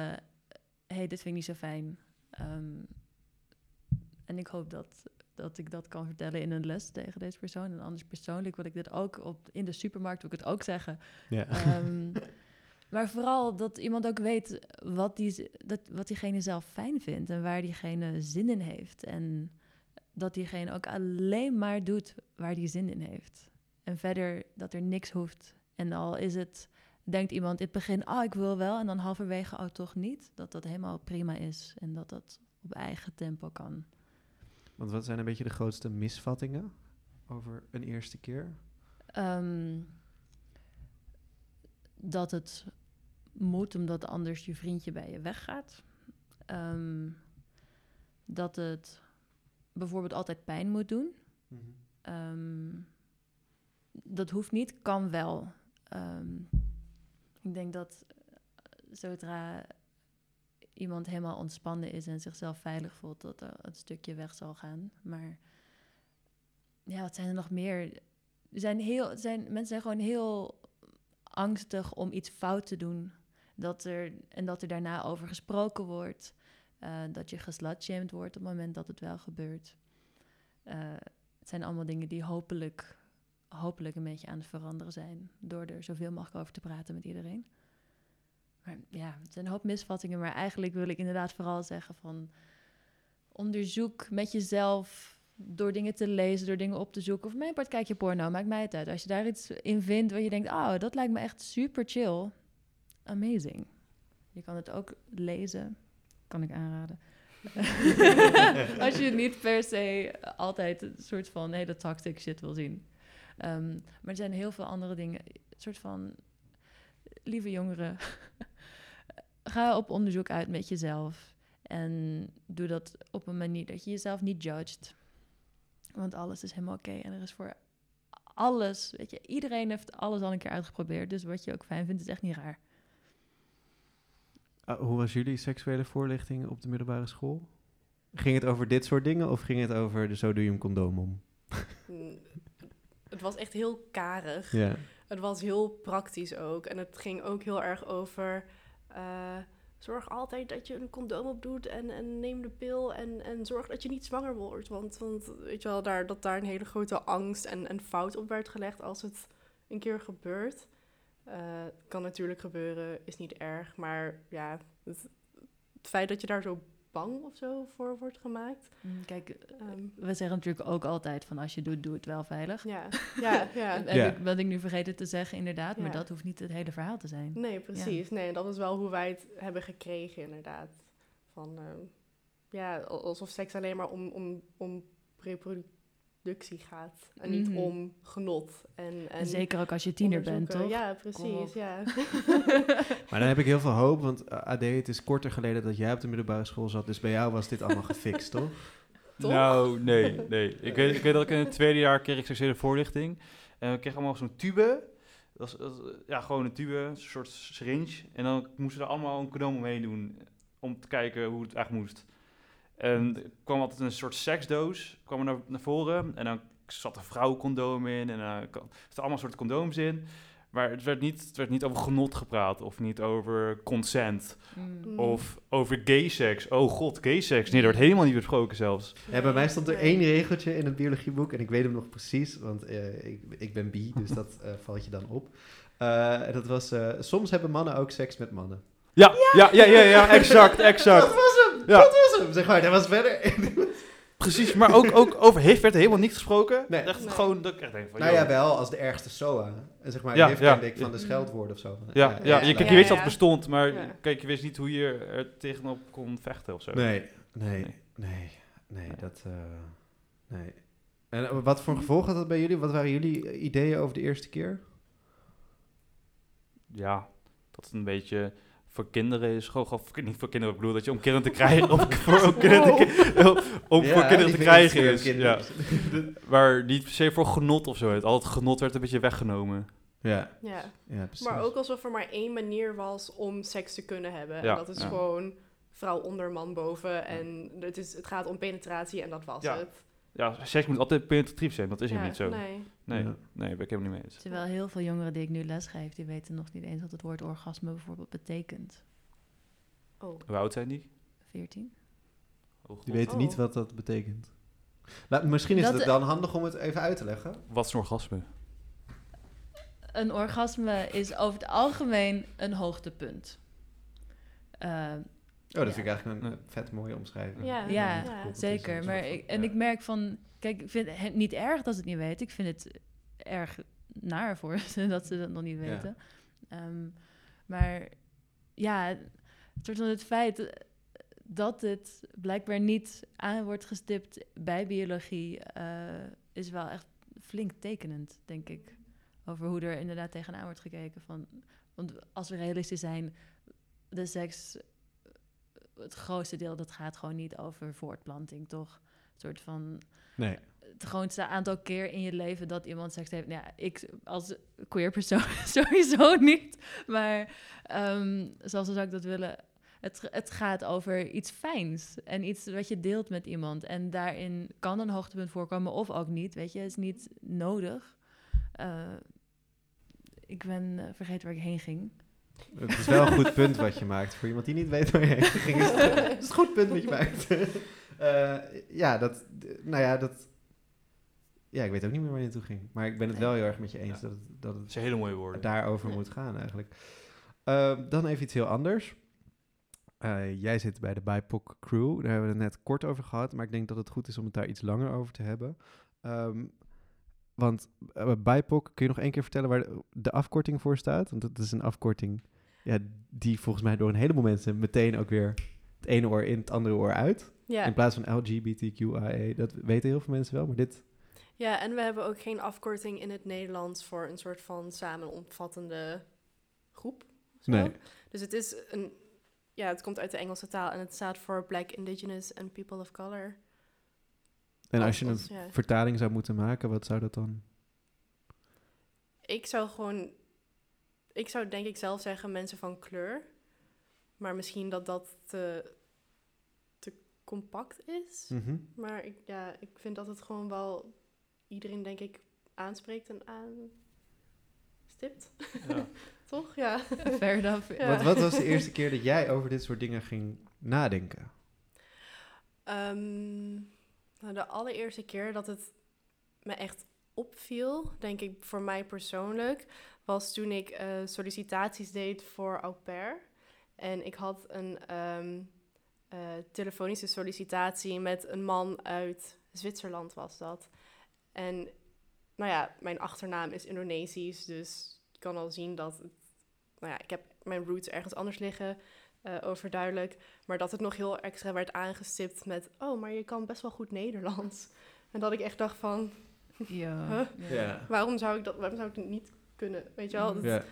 hé, hey, dit vind ik niet zo fijn. Ehm, en ik hoop dat, dat ik dat kan vertellen in een les tegen deze persoon. En anders persoonlijk wil ik dit ook op, in de supermarkt wil ik het ook zeggen. Ja. Ehm, maar vooral dat iemand ook weet wat, die, dat, wat diegene zelf fijn vindt en waar diegene zin in heeft. En dat diegene ook alleen maar doet waar die zin in heeft. En verder dat er niks hoeft. En al is het, denkt iemand in het begin, oh ik wil wel, en dan halverwege, oh toch niet. Dat dat helemaal prima is en dat dat op eigen tempo kan. Want wat zijn een beetje de grootste misvattingen over een eerste keer? Ehm, dat het moet omdat anders je vriendje bij je weggaat. Ehm, dat het bijvoorbeeld altijd pijn moet doen. Ehm, dat hoeft niet, kan wel. Ehm, ik denk dat eh, zodra iemand helemaal ontspannen is en zichzelf veilig voelt, dat er het stukje weg zal gaan. Maar ja, wat zijn er nog meer? Er zijn heel, zijn, mensen zijn gewoon heel angstig om iets fout te doen. Dat er, en dat er daarna over gesproken wordt. eh, dat je geslutshamed wordt op het moment dat het wel gebeurt. Eh, het zijn allemaal dingen die hopelijk, hopelijk een beetje aan het veranderen zijn. Door er zoveel mogelijk over te praten met iedereen. Maar ja, het zijn een hoop misvattingen. Maar eigenlijk wil ik inderdaad vooral zeggen van... Onderzoek met jezelf door dingen te lezen, door dingen op te zoeken. Of mijn part kijk je porno, maakt mij het uit. Als je daar iets in vindt waar je denkt... oh, dat lijkt me echt super chill. Amazing. Je kan het ook lezen. Kan ik aanraden. Als je niet per se altijd een soort van hele toxic shit wil zien. Ehm, maar er zijn heel veel andere dingen. Een soort van... Lieve jongeren, ga op onderzoek uit met jezelf. En doe dat op een manier dat je jezelf niet judgt. Want alles is helemaal oké. En er is voor alles, weet je, iedereen heeft alles al een keer uitgeprobeerd. Dus wat je ook fijn vindt, is echt niet raar. Ah, hoe was jullie seksuele voorlichting op de middelbare school? Ging het over dit soort dingen of ging het over de zo doe je een condoom om? Mm, Het was echt heel karig. Ja. Het was heel praktisch ook. En het ging ook heel erg over... eh, zorg altijd dat je een condoom op doet en, en neem de pil en, en zorg dat je niet zwanger wordt. Want, want weet je wel, daar, dat daar een hele grote angst en, en fout op werd gelegd als het een keer gebeurt. Eh, kan natuurlijk gebeuren, is niet erg, maar ja, het, het feit dat je daar zo bang of zo voor wordt gemaakt. Mm, Kijk, eh, ehm, we zeggen natuurlijk ook altijd van als je doet, doe het wel veilig. ja, ja, ja. En Ja. ik, wat ik nu vergeten te zeggen, inderdaad, maar dat hoeft niet het hele verhaal te zijn. Nee, precies. Nee, dat is wel hoe wij het hebben gekregen, inderdaad. Van, ehm, ja, al- alsof seks alleen maar om, om, om reproductie gaat. En niet Mhm. om genot. En, en Zeker ook als je tiener bent, toch? Ja, precies, ja. Maar dan heb ik heel veel hoop, want eh, AD, het is korter geleden dat jij op de middelbare school zat. Dus bij jou was dit allemaal gefixt, toch? Toch? Nou, nee, nee. Ik weet, ik weet dat ik in het tweede jaar kreeg ik seksuele voorlichting. En we kregen allemaal zo'n tube. Dat was, dat ja, gewoon een tube, een soort syringe. En dan moesten we er allemaal een condoom omheen doen. Om te kijken hoe het eigenlijk moest. En er kwam altijd een soort seksdoos kwam er naar, naar voren. En dan zat een vrouwencondoom in. En dan er zaten allemaal soorten condooms in. Maar het werd, niet, het werd niet over genot gepraat. Of niet over consent. Mm. Mm. Of over gay seks. Oh god, gay seks. Nee, dat wordt helemaal niet besproken zelfs. Ja, bij mij stond er één regeltje in het biologieboek en ik weet hem nog precies, want eh, ik, ik ben bi, dus dat eh, valt je dan op. Eh, en dat was, eh, soms hebben mannen ook seks met mannen. Ja, ja, ja, ja, ja, exact, exact. Dat was hem! Ja. Dat was hem! Zeg maar, dat was verder. Precies, maar ook, ook over HIV werd er helemaal niet gesproken. Nee. Echt Nee. gewoon, dat ik echt denk van, nou joh. ja, wel als de ergste SOA. En zeg maar, Ja, heeft ja. kende ik van de scheldwoorden of zo. Ja, ja, je, kijk, je ja, wist dat het bestond, maar Ja. kijk, je wist niet hoe je er tegenop kon vechten of zo. Nee, nee, Nee. nee, nee, dat, eh, nee. En eh, wat voor gevolg had dat bij jullie? Wat waren jullie eh, ideeën over de eerste keer? Ja, dat het een beetje voor kinderen is. Gewoon, gewoon voor- niet voor kinderen, ik bedoel dat je om kinderen te krijgen, om, voor, om kinderen te, om voor kinderen te krijgen is. Ja. Maar niet per se voor genot of zo. Het altijd genot werd een beetje weggenomen. Ja, Ja. ja, precies. Maar ook alsof er maar één manier was om seks te kunnen hebben. Ja, en dat is ja. gewoon vrouw onder, man boven. En het, is, het gaat om penetratie en dat was Ja. het. Ja, seks moet altijd penetratief zijn, dat is Ja, helemaal niet zo. Nee. Nee, Ja. nee, ben ik helemaal niet mee eens. Terwijl heel veel jongeren die ik nu lesgeef, die weten nog niet eens wat het woord orgasme bijvoorbeeld betekent. Oh. Hoe oud zijn die? 14? Oh, God. Die weten Oh. niet wat dat betekent. Nou, misschien is Dat- het dan handig om het even uit te leggen. Wat is een orgasme? Een orgasme is over het algemeen een hoogtepunt. Eh, Oh, dat Ja. vind ik eigenlijk een vet mooie omschrijving. Ja, zeker. Maar ik, en ja. ik merk van, kijk, ik vind het niet erg dat ze het niet weten. Ik vind het erg naar voor ze dat ze dat nog niet Ja. weten. Ehm, maar ja, het soort van het feit dat het blijkbaar niet aan wordt gestipt bij biologie, eh, is wel echt flink tekenend, denk ik. Over hoe er inderdaad tegenaan wordt gekeken. Van, want als we realistisch zijn, de seks, het grootste deel, dat gaat gewoon niet over voortplanting, toch? Een soort van Nee. het grootste aantal keer in je leven dat iemand seks heeft. Nou ja, ik als queer persoon sowieso niet. Maar ehm zoals zou ik dat willen. Het, het gaat over iets fijns en iets wat je deelt met iemand. En daarin kan een hoogtepunt voorkomen of ook niet. Weet je, het is niet nodig. Eh, ik ben eh, vergeten waar ik heen ging. Het is wel een goed punt wat je maakt. Voor iemand die niet weet waar je heen ging, is het, is een goed punt wat je maakt. Eh, ja, dat, nou ja, dat... Ja, ik weet ook niet meer waar je naartoe ging. Maar ik ben het wel heel erg met je eens Ja. dat, het, dat Dat het zijn hele mooie woorden. daarover moet gaan eigenlijk. Eh, dan even iets heel anders. Eh, jij zit bij de BIPOC crew. Daar hebben we het net kort over gehad. Maar ik denk dat het goed is om het daar iets langer over te hebben. Ehm, want uh, BIPOC, kun je nog één keer vertellen waar de, de afkorting voor staat? Want dat is een afkorting ja, die volgens mij door een heleboel mensen meteen ook weer het ene oor in, het andere oor uit. Ja. In plaats van LGBTQIA. Dat weten heel veel mensen wel, maar dit... ja, en we hebben ook geen afkorting in het Nederlands voor een soort van samenomvattende groep. zo. Nee. Dus het is een, ja, het komt uit de Engelse taal en het staat voor Black, Indigenous and People of Color. En als je een ja. vertaling zou moeten maken, wat zou dat dan... Ik zou gewoon, ik zou denk ik zelf zeggen mensen van kleur, maar misschien dat dat te, te compact is. Mhm. Maar ik, ja, ik vind dat het gewoon wel iedereen denk ik aanspreekt en aanstipt. Ja. toch? Ja. Fair enough. Ja. Wat, wat was de eerste keer dat jij over dit soort dingen ging nadenken? Ehm, nou, de allereerste keer dat het me echt opviel, denk ik voor mij persoonlijk, was toen ik eh, sollicitaties deed voor au. En ik had een ehm, eh, telefonische sollicitatie met een man uit Zwitserland was dat. En nou ja, mijn achternaam is Indonesisch, dus je kan al zien dat nou ja, ik heb mijn roots ergens anders liggen, eh, overduidelijk. Maar dat het nog heel extra werd aangestipt met, oh, maar je kan best wel goed Nederlands. En dat ik echt dacht van, Ja. Huh? ja. waarom zou ik dat, waarom zou ik het niet kunnen? Weet je wel? Mhm. Dat- Ja.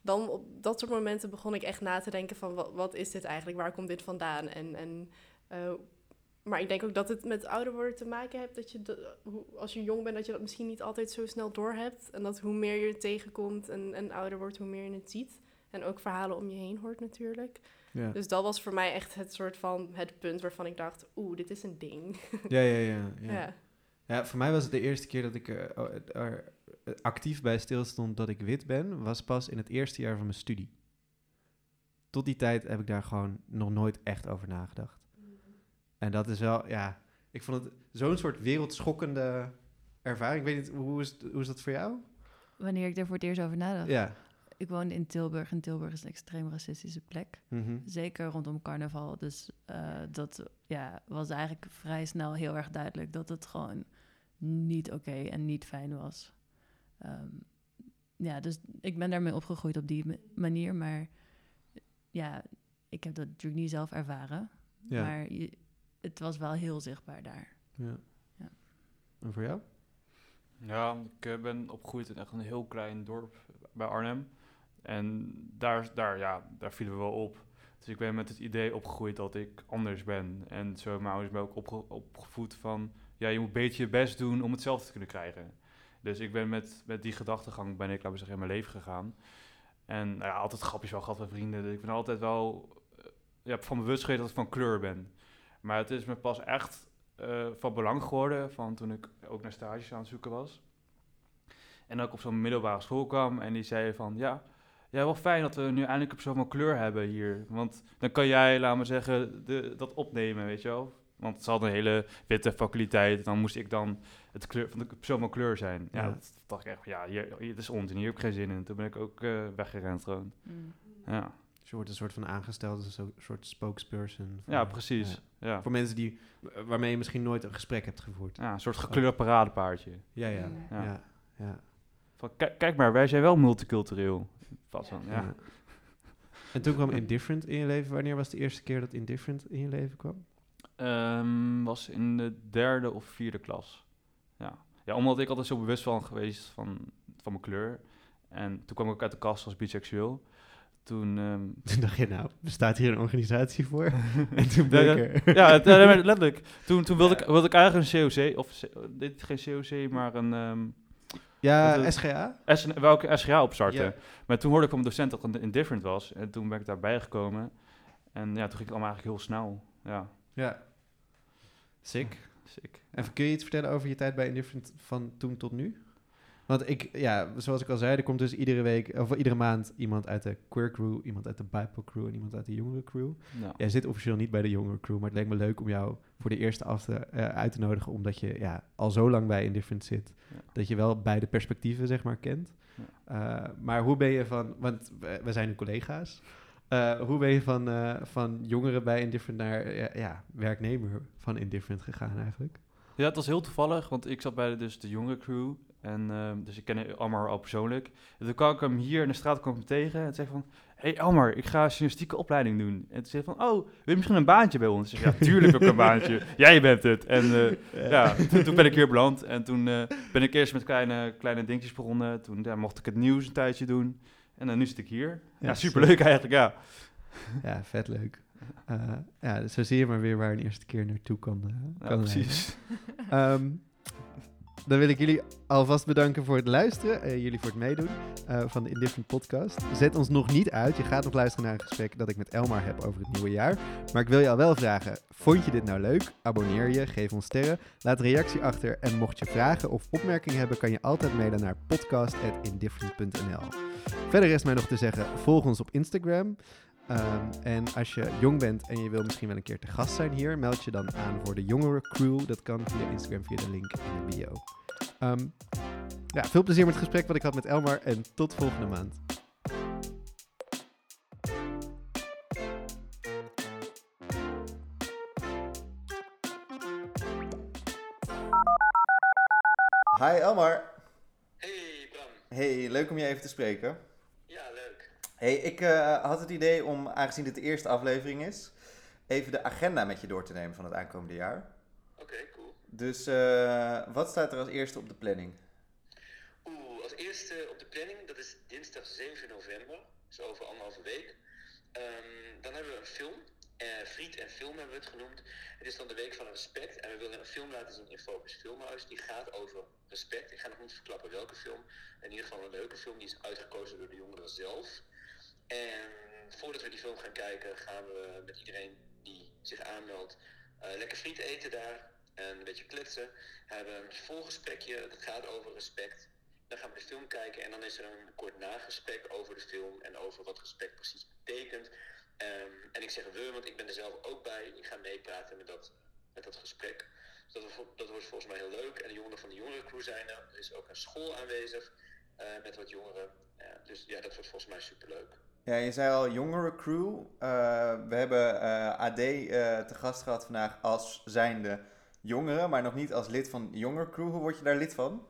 Dan op dat soort momenten begon ik echt na te denken van, wat, wat is dit eigenlijk? Waar komt dit vandaan? En, en, eh, maar ik denk ook dat het met ouder worden te maken heeft. Dat je, de, hoe, als je jong bent, dat je dat misschien niet altijd zo snel doorhebt. En dat hoe meer je het tegenkomt en, en ouder wordt, hoe meer je het ziet. En ook verhalen om je heen hoort natuurlijk. Ja. Dus dat was voor mij echt het soort van het punt waarvan ik dacht, oeh, dit is een ding. Ja, ja, ja, ja. Ja. Ja, voor mij was het de eerste keer dat ik er, oh, er eh, actief bij stilstond dat ik wit ben, was pas in het eerste jaar van mijn studie. Tot die tijd heb ik daar gewoon nog nooit echt over nagedacht. En dat is wel, ja, ik vond het zo'n soort wereldschokkende ervaring. Ik weet niet, hoe is, hoe is dat voor jou? Wanneer ik er voor het eerst over nadacht. Ja. Ik woonde in Tilburg en Tilburg is een extreem racistische plek. Mhm. Zeker rondom carnaval. Dus eh, dat ja, was eigenlijk vrij snel heel erg duidelijk dat het gewoon niet oké en niet fijn was. Ehm, ja, dus ik ben daarmee opgegroeid op die ma- manier. Maar ja, ik heb dat natuurlijk niet zelf ervaren. Ja. Maar je, het was wel heel zichtbaar daar. ja. Ja. En voor jou? Ja, ik eh, ben opgegroeid in echt een heel klein dorp bij Arnhem. En daar, daar, ja, daar vielen we wel op. Dus ik ben met het idee opgegroeid dat ik anders ben. En zo mijn ouders me ook opge- opgevoed van... Ja, je moet beter je best doen om hetzelfde te kunnen krijgen. Dus ik ben met, met die gedachtegang ben ik, laten we zeggen, in mijn leven gegaan. En nou ja, altijd grapjes wel gehad met vrienden. Dus ik ben altijd wel eh, ja, van bewust geweest dat ik van kleur ben. Maar het is me pas echt eh, van belang geworden van toen ik ook naar stages aan het zoeken was. En ook op zo'n middelbare school kwam en die zei van ja, ja, wel fijn dat we nu eindelijk een persoon van kleur hebben hier. Want dan kan jij, laten we zeggen, de, dat opnemen, weet je wel. Want ze hadden een hele witte faculteit. Dan moest ik dan het kleur, van de persoon van kleur zijn. Ja, Ja. dat dacht ik echt, van, ja, hier, hier, dit is onzin, hier heb ik geen zin in. Toen ben ik ook eh, weggerend gewoon. Mm. Ja, Dus je wordt een soort van aangesteld als een soort spokesperson. voor- ja precies. ja. Ja. Voor mensen die, waarmee je misschien nooit een gesprek hebt gevoerd. Ja, een soort gekleurd paradepaardje. Ja, ja. Ja. Ja. ja. Van, kijk, kijk maar, wij zijn wel multicultureel. Van, ja. Ja. En toen kwam Indifferent in je leven. Wanneer was de eerste keer dat Indifferent in je leven kwam? Ehm, was in de derde of vierde klas. Ja. ja, omdat ik altijd zo bewust van geweest van, van mijn kleur. En toen kwam ik ook uit de kast als biseksueel. Toen, ehm, Toen dacht je, nou, bestaat hier een organisatie voor? en toen Ja, bleek er... ja, ja, nee, letterlijk. Toen, toen wilde, Ja. ik, wilde ik eigenlijk een COC, of dit geen COC, maar een ehm Ja, het- SGA? S, welke SGA opstarten. Maar toen hoorde ik van mijn docent dat het indifferent was. En toen ben ik daarbij gekomen. En ja, toen ging het allemaal eigenlijk heel snel. Ja, Ja. Sick. sick. En kun je iets vertellen over je tijd bij Indifferent van toen tot nu? Want ik, ja, zoals ik al zei, er komt dus iedere week, of iedere maand iemand uit de queer crew, iemand uit de BIPOC crew en iemand uit de jongere crew. Jij zit officieel niet bij de jongere crew, maar het leek me leuk om jou voor de eerste af te, eh, uit te nodigen, omdat je ja, al zo lang bij Indifferent zit, Ja. dat je wel beide perspectieven, zeg maar, kent. Eh, maar hoe ben je van, want we, we zijn nu collega's, Eh, hoe ben je van, van jongeren bij Indifferent naar ja, werknemer van Indifferent gegaan eigenlijk? Ja, het was heel toevallig, want ik zat bij de, dus de jonge crew. En ehm, dus ik ken Elmar al persoonlijk. En toen kwam ik hem hier in de straat kwam ik hem tegen. En zei van, hey Elmar, ik ga een journalistieke opleiding doen. En toen zei van, oh, wil je misschien een baantje bij ons? Ik ja, tuurlijk ook een baantje. Jij bent het. En eh, ja, toen, toen ben ik hier beland. En toen eh, ben ik eerst met kleine, kleine dingetjes begonnen. Toen ja, mocht ik het nieuws een tijdje doen. En dan nu zit ik hier. Ja, Ja, superleuk eigenlijk, ja. Ja, vet leuk. Eh, ja, dus zo zie je maar weer waar een eerste keer naartoe kan, kan precies. leiden. Dan wil ik jullie alvast bedanken voor het luisteren. en jullie voor het meedoen eh, van de Indifferent podcast. Zet ons nog niet uit. Je gaat nog luisteren naar een gesprek dat ik met Elmar heb over het nieuwe jaar. Maar ik wil je al wel vragen, vond je dit nou leuk? Abonneer je, geef ons sterren, laat een reactie achter. En mocht je vragen of opmerkingen hebben, kan je altijd mailen naar podcast.indifferent.nl. Verder rest mij nog te zeggen, volg ons op Instagram. Ehm, en als je jong bent en je wil misschien wel een keer te gast zijn hier, meld je dan aan voor de jongere crew. Dat kan via Instagram, via de link in de bio. Ehm, ja, veel plezier met het gesprek wat ik had met Elmar en tot volgende maand. Hi Elmar. Hey Bram. Hey, leuk om je even te spreken. Hey, ik eh, had het idee om, aangezien dit de eerste aflevering is, even de agenda met je door te nemen van het aankomende jaar. Oké, cool. Dus eh, wat staat er als eerste op de planning? Oeh, als eerste op de planning, dat is dinsdag 7 november. Dus over anderhalve week. Ehm, dan hebben we een film. Eh, Friet en Film hebben we het genoemd. Het is dan de Week van Respect. En we willen een film laten zien in Focus Filmhuis. Die gaat over respect. Ik ga nog niet verklappen welke film. In ieder geval een leuke film. Die is uitgekozen door de jongeren zelf. En voordat we die film gaan kijken, gaan we met iedereen die zich aanmeldt eh, lekker friet eten daar. En een beetje kletsen. We hebben een volgesprekje. Dat gaat over respect. Dan gaan we de film kijken en dan is er een kort nagesprek over de film en over wat respect precies betekent. Ehm, en ik zeg we, want ik ben er zelf ook bij. Ik ga meepraten met dat, met dat gesprek. Dat, wordt- dat wordt volgens mij heel leuk. En de jongeren van de jongerencrew zijn er. Er is ook een school aanwezig eh, met wat jongeren. Dus ja, dat wordt volgens mij superleuk. Ja, je zei al jongere crew. Eh, we hebben eh, AD eh, te gast gehad vandaag als zijnde jongeren, maar nog niet als lid van jongere crew. Hoe word je daar lid van?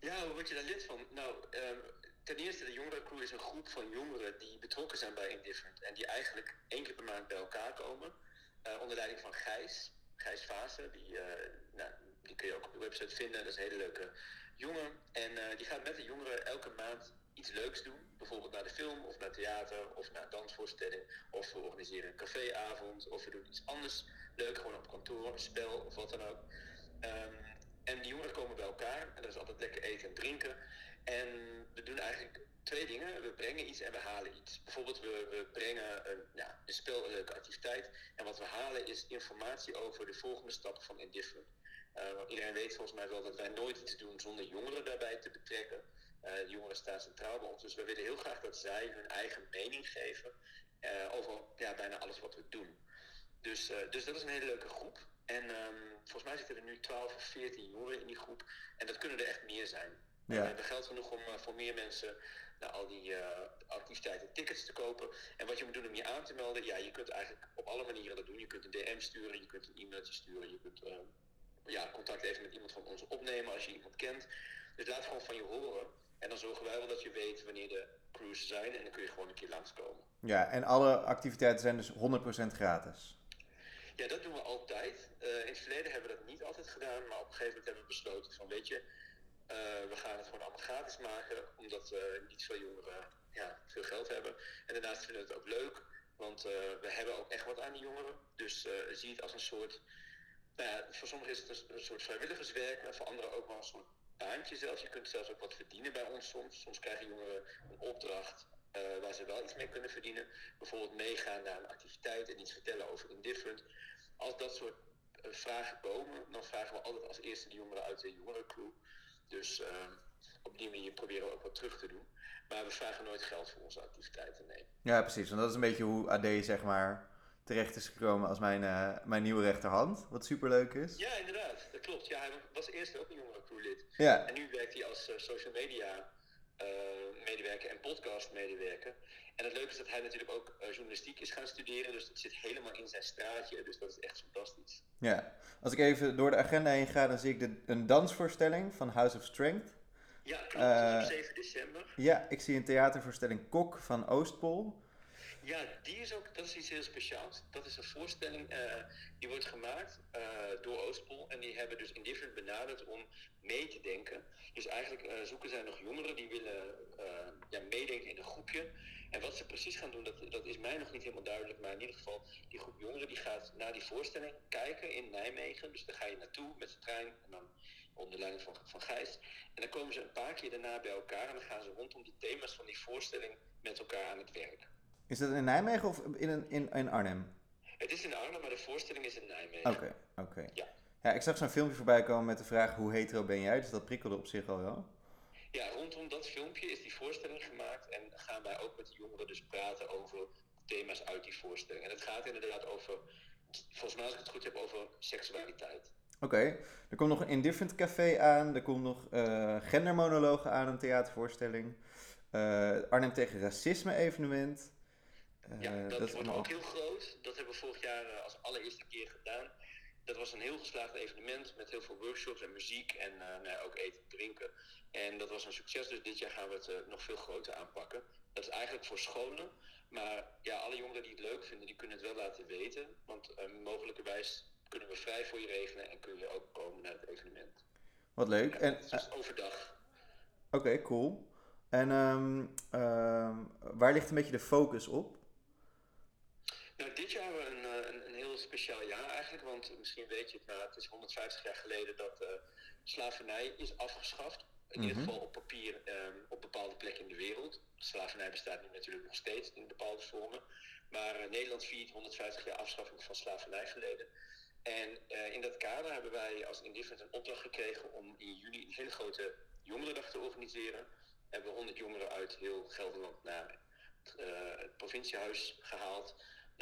Ja, hoe word je daar lid van? Nou, ehm, ten eerste, de jongerencrew is een groep van jongeren die betrokken zijn bij Indifferent. En die eigenlijk één keer per maand bij elkaar komen. onder leiding van Gijs. Gijs Vaassen, die, nou, die kun je ook op de website vinden. Dat is een hele leuke jongen. En die gaat met de jongeren elke maand iets leuks doen. Bijvoorbeeld naar de film, of naar theater, of naar dansvoorstelling. Of we organiseren een caféavond, of we doen iets anders leuk, gewoon op kantoor, een spel of wat dan ook. Ehm, en die jongeren komen bij elkaar en dat is altijd lekker eten en drinken. En we doen eigenlijk twee dingen. We brengen iets en we halen iets. Bijvoorbeeld, we, we brengen een, ja, een spel, een leuke activiteit. En wat we halen is informatie over de volgende stappen van Indifferent. Eh, iedereen weet volgens mij wel dat wij nooit iets doen zonder jongeren daarbij te betrekken. Eh, de jongeren staan centraal bij ons, dus we willen heel graag dat zij hun eigen mening geven eh, over ja, bijna alles wat we doen. Dus, eh, dus dat is een hele leuke groep. En ehm, volgens mij zitten er nu 12 of 14 jongeren in die groep. En dat kunnen er echt meer zijn. Ja. We hebben geld genoeg om voor meer mensen naar al die eh, activiteiten tickets te kopen. En wat je moet doen om je aan te melden, ja, je kunt eigenlijk op alle manieren dat doen. Je kunt een DM sturen, je kunt een e-mailtje sturen, je kunt eh, ja, contact even met iemand van ons opnemen als je iemand kent. Dus laat gewoon van je horen. En dan zorgen wij wel dat je weet wanneer de cruises zijn en dan kun je gewoon een keer langskomen. Ja, en alle activiteiten zijn dus 100% gratis. Ja, dat doen we altijd. Eh, in het verleden hebben we dat niet altijd gedaan, maar op een gegeven moment hebben we besloten van weet je, eh, we gaan het gewoon allemaal gratis maken, omdat niet veel jongeren ja, veel geld hebben. En daarnaast vinden we het ook leuk, want eh, we hebben ook echt wat aan die jongeren. Dus zie het als een soort, nou ja, voor sommigen is het een, een soort vrijwilligerswerk, maar voor anderen ook wel een soort baantje. Je kunt zelfs ook wat verdienen bij ons soms. Soms krijgen jongeren een opdracht eh, waar ze wel iets mee kunnen verdienen. Bijvoorbeeld meegaan naar een activiteit en iets vertellen over Indifferent. Als dat soort eh, vragen komen, dan vragen we altijd als eerste de jongeren uit de jongerencrew. Dus eh, op die manier proberen we ook wat terug te doen. Maar we vragen nooit geld voor onze activiteiten, nee. Ja, precies. Want dat is een beetje hoe AD zeg maar terecht is gekomen als mijn, eh, mijn nieuwe rechterhand. Wat superleuk is. Ja, inderdaad, dat klopt. Ja, hij was eerst ook een jongerencrewlid. Ja, En nu werkt hij als eh, social media eh, medewerker en podcast medewerker. En het leuke is dat hij natuurlijk ook journalistiek is gaan studeren. Dus dat zit helemaal in zijn straatje. Dus dat is echt fantastisch. ja. Als ik even door de agenda heen ga, dan zie ik de, een dansvoorstelling van House of Strength. Ja, klopt. Op 7 december. Ja, ik zie een theatervoorstelling Kok van Oostpol. Ja, die is ook, dat is iets heel speciaals. Dat is een voorstelling eh, die wordt gemaakt eh, door Oostpol. En die hebben dus Indifferent benaderd om mee te denken. Dus eigenlijk eh, zoeken zij nog jongeren die willen ja, meedenken in een groepje. En wat ze precies gaan doen, dat, dat is mij nog niet helemaal duidelijk. Maar in ieder geval, die groep jongeren die gaat naar die voorstelling kijken in Nijmegen. Dus daar ga je naartoe met de trein. En dan onder leiding van, van Gijs. En dan komen ze een paar keer daarna bij elkaar en dan gaan ze rondom de thema's van die voorstelling met elkaar aan het werk. Is dat in Nijmegen of in, een- in, in Arnhem? Het is in Arnhem, maar de voorstelling is in Nijmegen. Oké, oké. Ja. Ja, ik zag zo'n filmpje voorbij komen met de vraag hoe hetero ben jij? Dus dat prikkelde op zich al wel. Ja, rondom dat filmpje is die voorstelling gemaakt en gaan wij ook met de jongeren dus praten over thema's uit die voorstelling. En het gaat inderdaad over, volgens mij als ik het goed heb, over seksualiteit. Oké, er komt nog een Indifferent Café aan. Er komt nog eh, gendermonologen aan, een theatervoorstelling. Eh, Arnhem tegen racisme evenement. Eh, Ja, dat, is wordt ook heel groot. Dat hebben we vorig jaar eh, als allereerste keer gedaan. Dat was een heel geslaagd evenement met heel veel workshops en muziek en eh, nou ja, ook eten en drinken. En dat was een succes, dus dit jaar gaan we het eh, nog veel groter aanpakken. Dat is eigenlijk voor scholen, maar ja, alle jongeren die het leuk vinden, die kunnen het wel laten weten. Want eh, mogelijkerwijs kunnen we vrij voor je regelen en kun je ook komen naar het evenement. Wat leuk. Ja, En, het is overdag. Oké, cool. En ehm, ehm, waar ligt een beetje de focus op? Nou, dit jaar hebben we een, eh, een, een heel speciaal jaar eigenlijk, want misschien weet je het, maar het is 150 jaar geleden dat eh, slavernij is afgeschaft. In ieder Mhm. geval op papier ehm, op bepaalde plekken in de wereld. Slavernij bestaat nu natuurlijk nog steeds in bepaalde vormen. Maar eh, Nederland viert 150 jaar afschaffing van slavernijverleden. En eh, in dat kader hebben wij als Indifferent een opdracht gekregen om in juli een hele grote jongerendag te organiseren. Hebben we 100 jongeren uit heel Gelderland naar het provinciehuis gehaald.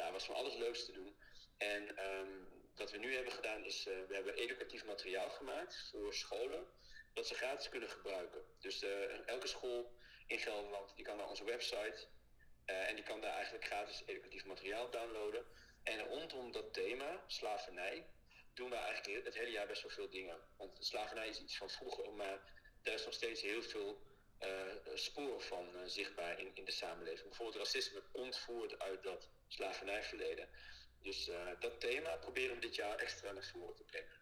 Was van alles leuks te doen. En ehm, wat we nu hebben gedaan is, eh, we hebben educatief materiaal gemaakt voor scholen, dat ze gratis kunnen gebruiken. Dus eh, elke school in Gelderland die kan naar onze website eh, en die kan daar eigenlijk gratis educatief materiaal downloaden. En rondom dat thema, slavernij, doen we eigenlijk het hele jaar best wel veel dingen. Want slavernij is iets van vroeger, maar daar is nog steeds heel veel sporen van zichtbaar in, in de samenleving. Bijvoorbeeld racisme komt voort uit dat slavernijverleden. Dus eh, dat thema proberen we dit jaar extra naar voren te brengen.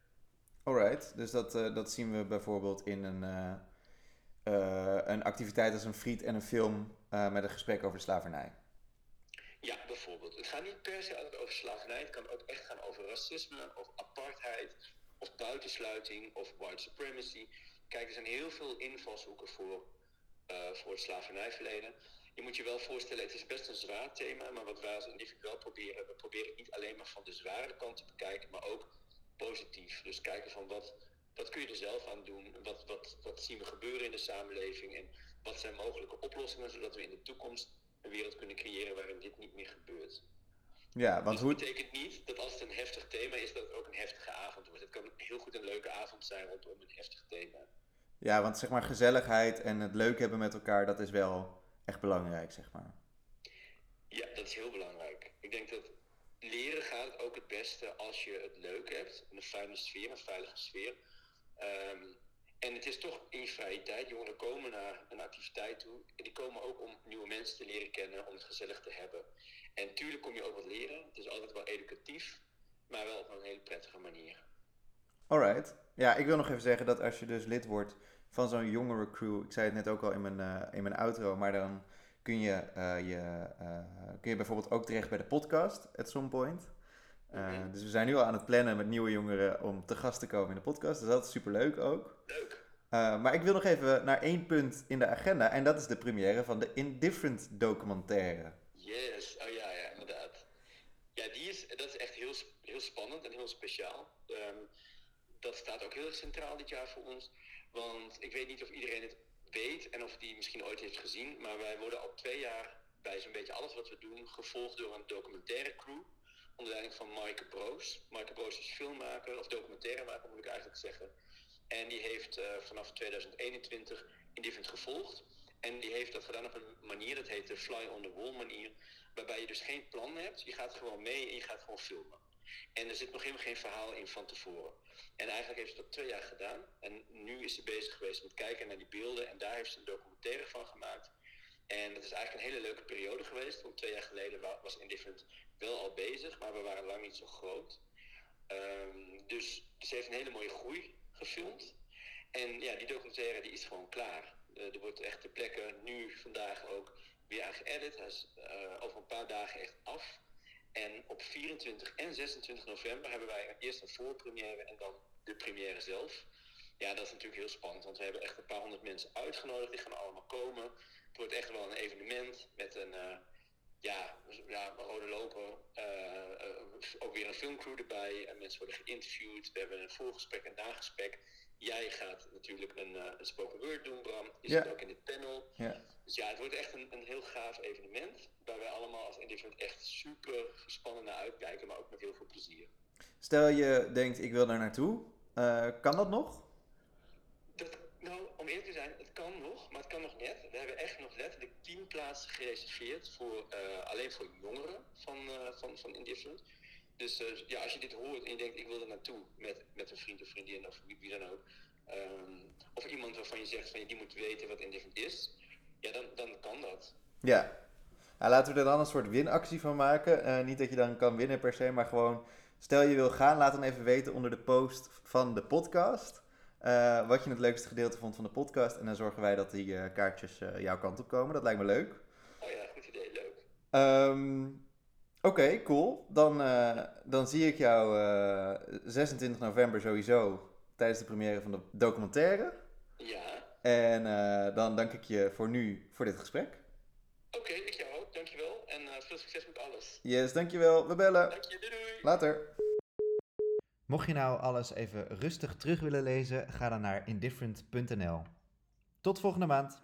Alright, dus dat, eh, dat zien we bijvoorbeeld in een, eh, een activiteit als een friet en een film met een gesprek over slavernij. Ja, bijvoorbeeld. Het gaat niet per se altijd over slavernij. Het kan ook echt gaan over racisme, of apartheid, of buitensluiting, of white supremacy. Kijk, er zijn heel veel invalshoeken voor, voor het slavernijverleden. Je moet je wel voorstellen, het is best een zwaar thema, maar wat wij als individu wel proberen, we proberen het niet alleen maar van de zware kant te bekijken, maar ook positief. Dus kijken van wat, wat kun je er zelf aan doen, wat, wat, wat zien we gebeuren in de samenleving en wat zijn mogelijke oplossingen, zodat we in de toekomst een wereld kunnen creëren waarin dit niet meer gebeurt. Ja, want Dus hoe... dat betekent niet dat als het een heftig thema is, dat het ook een heftige avond wordt. Het kan heel goed een leuke avond zijn rondom een heftig thema. Ja, want zeg maar gezelligheid en het leuk hebben met elkaar, dat is wel echt belangrijk, zeg maar. Ja, dat is heel belangrijk. Ik denk dat leren gaat ook het beste als je het leuk hebt. Een fijne sfeer, een veilige sfeer. Ehm, en het is toch in je vrije tijd. Jongeren komen naar een activiteit toe. En die komen ook om nieuwe mensen te leren kennen, om het gezellig te hebben. En tuurlijk kom je ook wat leren. Het is altijd wel educatief, maar wel op een hele prettige manier. Alright. Ja, ik wil nog even zeggen dat als je dus lid wordt van zo'n jongere crew, ik zei het net ook al in mijn, eh, in mijn outro, maar dan kun je, eh, je, eh, kun je bijvoorbeeld ook terecht bij de podcast at some point. Dus we zijn nu al aan het plannen met nieuwe jongeren om te gast te komen in de podcast. Dus dat is superleuk ook. Leuk. Maar ik wil nog even naar één punt in de agenda en dat is de première van de Indifferent documentaire. Yes, oh ja, ja, inderdaad. Ja, die is, dat is echt heel, heel spannend en heel speciaal. Ehm, dat staat ook heel erg centraal dit jaar voor ons. Want ik weet niet of iedereen het weet en of die misschien ooit heeft gezien. Maar wij worden al twee jaar bij zo'n beetje alles wat we doen gevolgd door een documentaire crew. Onder leiding van Maaike Broos. Maaike Broos is filmmaker, of documentairemaker moet ik eigenlijk zeggen. En die heeft eh, vanaf 2021 Indifferent gevolgd. En die heeft dat gedaan op een manier, dat heet de fly on the wall manier. Waarbij je dus geen plan hebt, je gaat gewoon mee en je gaat gewoon filmen. En er zit nog helemaal geen verhaal in van tevoren. En eigenlijk heeft ze dat twee jaar gedaan. En nu is ze bezig geweest met kijken naar die beelden. En daar heeft ze een documentaire van gemaakt. En dat is eigenlijk een hele leuke periode geweest. Want twee jaar geleden wa- was Indifferent wel al bezig, maar we waren lang niet zo groot. Ehm, dus ze heeft een hele mooie groei gefilmd. En ja, die documentaire die is gewoon klaar. Eh, er wordt echt ter plekke nu vandaag ook weer aan geëdit. Hij is eh, over een paar dagen echt af. En op 24 en 26 november hebben wij eerst een voorpremière en dan de première zelf. ja, dat is natuurlijk heel spannend, want we hebben echt een paar honderd mensen uitgenodigd. Die gaan allemaal komen. Het wordt echt wel een evenement met een, eh, ja, ja, rode loper. eh, eh, ook weer een filmcrew erbij. En mensen worden geïnterviewd. We hebben een voorgesprek en nagesprek. Jij gaat natuurlijk een, eh, een spoken word doen, Bram. Je Ja. zit ook in dit panel. Ja. Dus ja, het wordt echt een, een heel gaaf evenement. Waar wij allemaal als Indifferent echt super gespannen naar uitkijken. Maar ook met heel veel plezier. Stel je denkt, ik wil daar naartoe. Eh, kan dat nog? Dat, nou, om eerlijk te zijn, het kan nog, maar het kan nog net. We hebben echt nog letterlijk 10 plaatsen gereserveerd voor, eh, alleen voor jongeren van, van, van Indifferent. Dus eh, ja, als je dit hoort en je denkt, ik wil er naartoe met, met een vriend of vriendin of wie, wie dan ook. ehm, of iemand waarvan je zegt, van, die moet weten wat Indifferent is. Ja, dan, dan kan dat. Ja. Nou, laten we er dan een soort winactie van maken. Eh, niet dat je dan kan winnen per se, maar gewoon... Stel je wil gaan, laat dan even weten onder de post van de podcast... eh, wat je het leukste gedeelte vond van de podcast. En dan zorgen wij dat die kaartjes jouw kant op komen. Dat lijkt me leuk. Oh ja, goed idee, leuk. Ehm, Oké, cool. Dan, eh, dan zie ik jou eh, 26 november sowieso tijdens de première van de documentaire. Ja, En eh, dan dank ik je voor nu voor dit gesprek. oké, ik jou ook, dankjewel. En eh, veel succes met alles. Yes, dankjewel. We bellen. Dank je, doei doei! Later. Mocht je nou alles even rustig terug willen lezen, ga dan naar indifferent.nl. Tot volgende maand.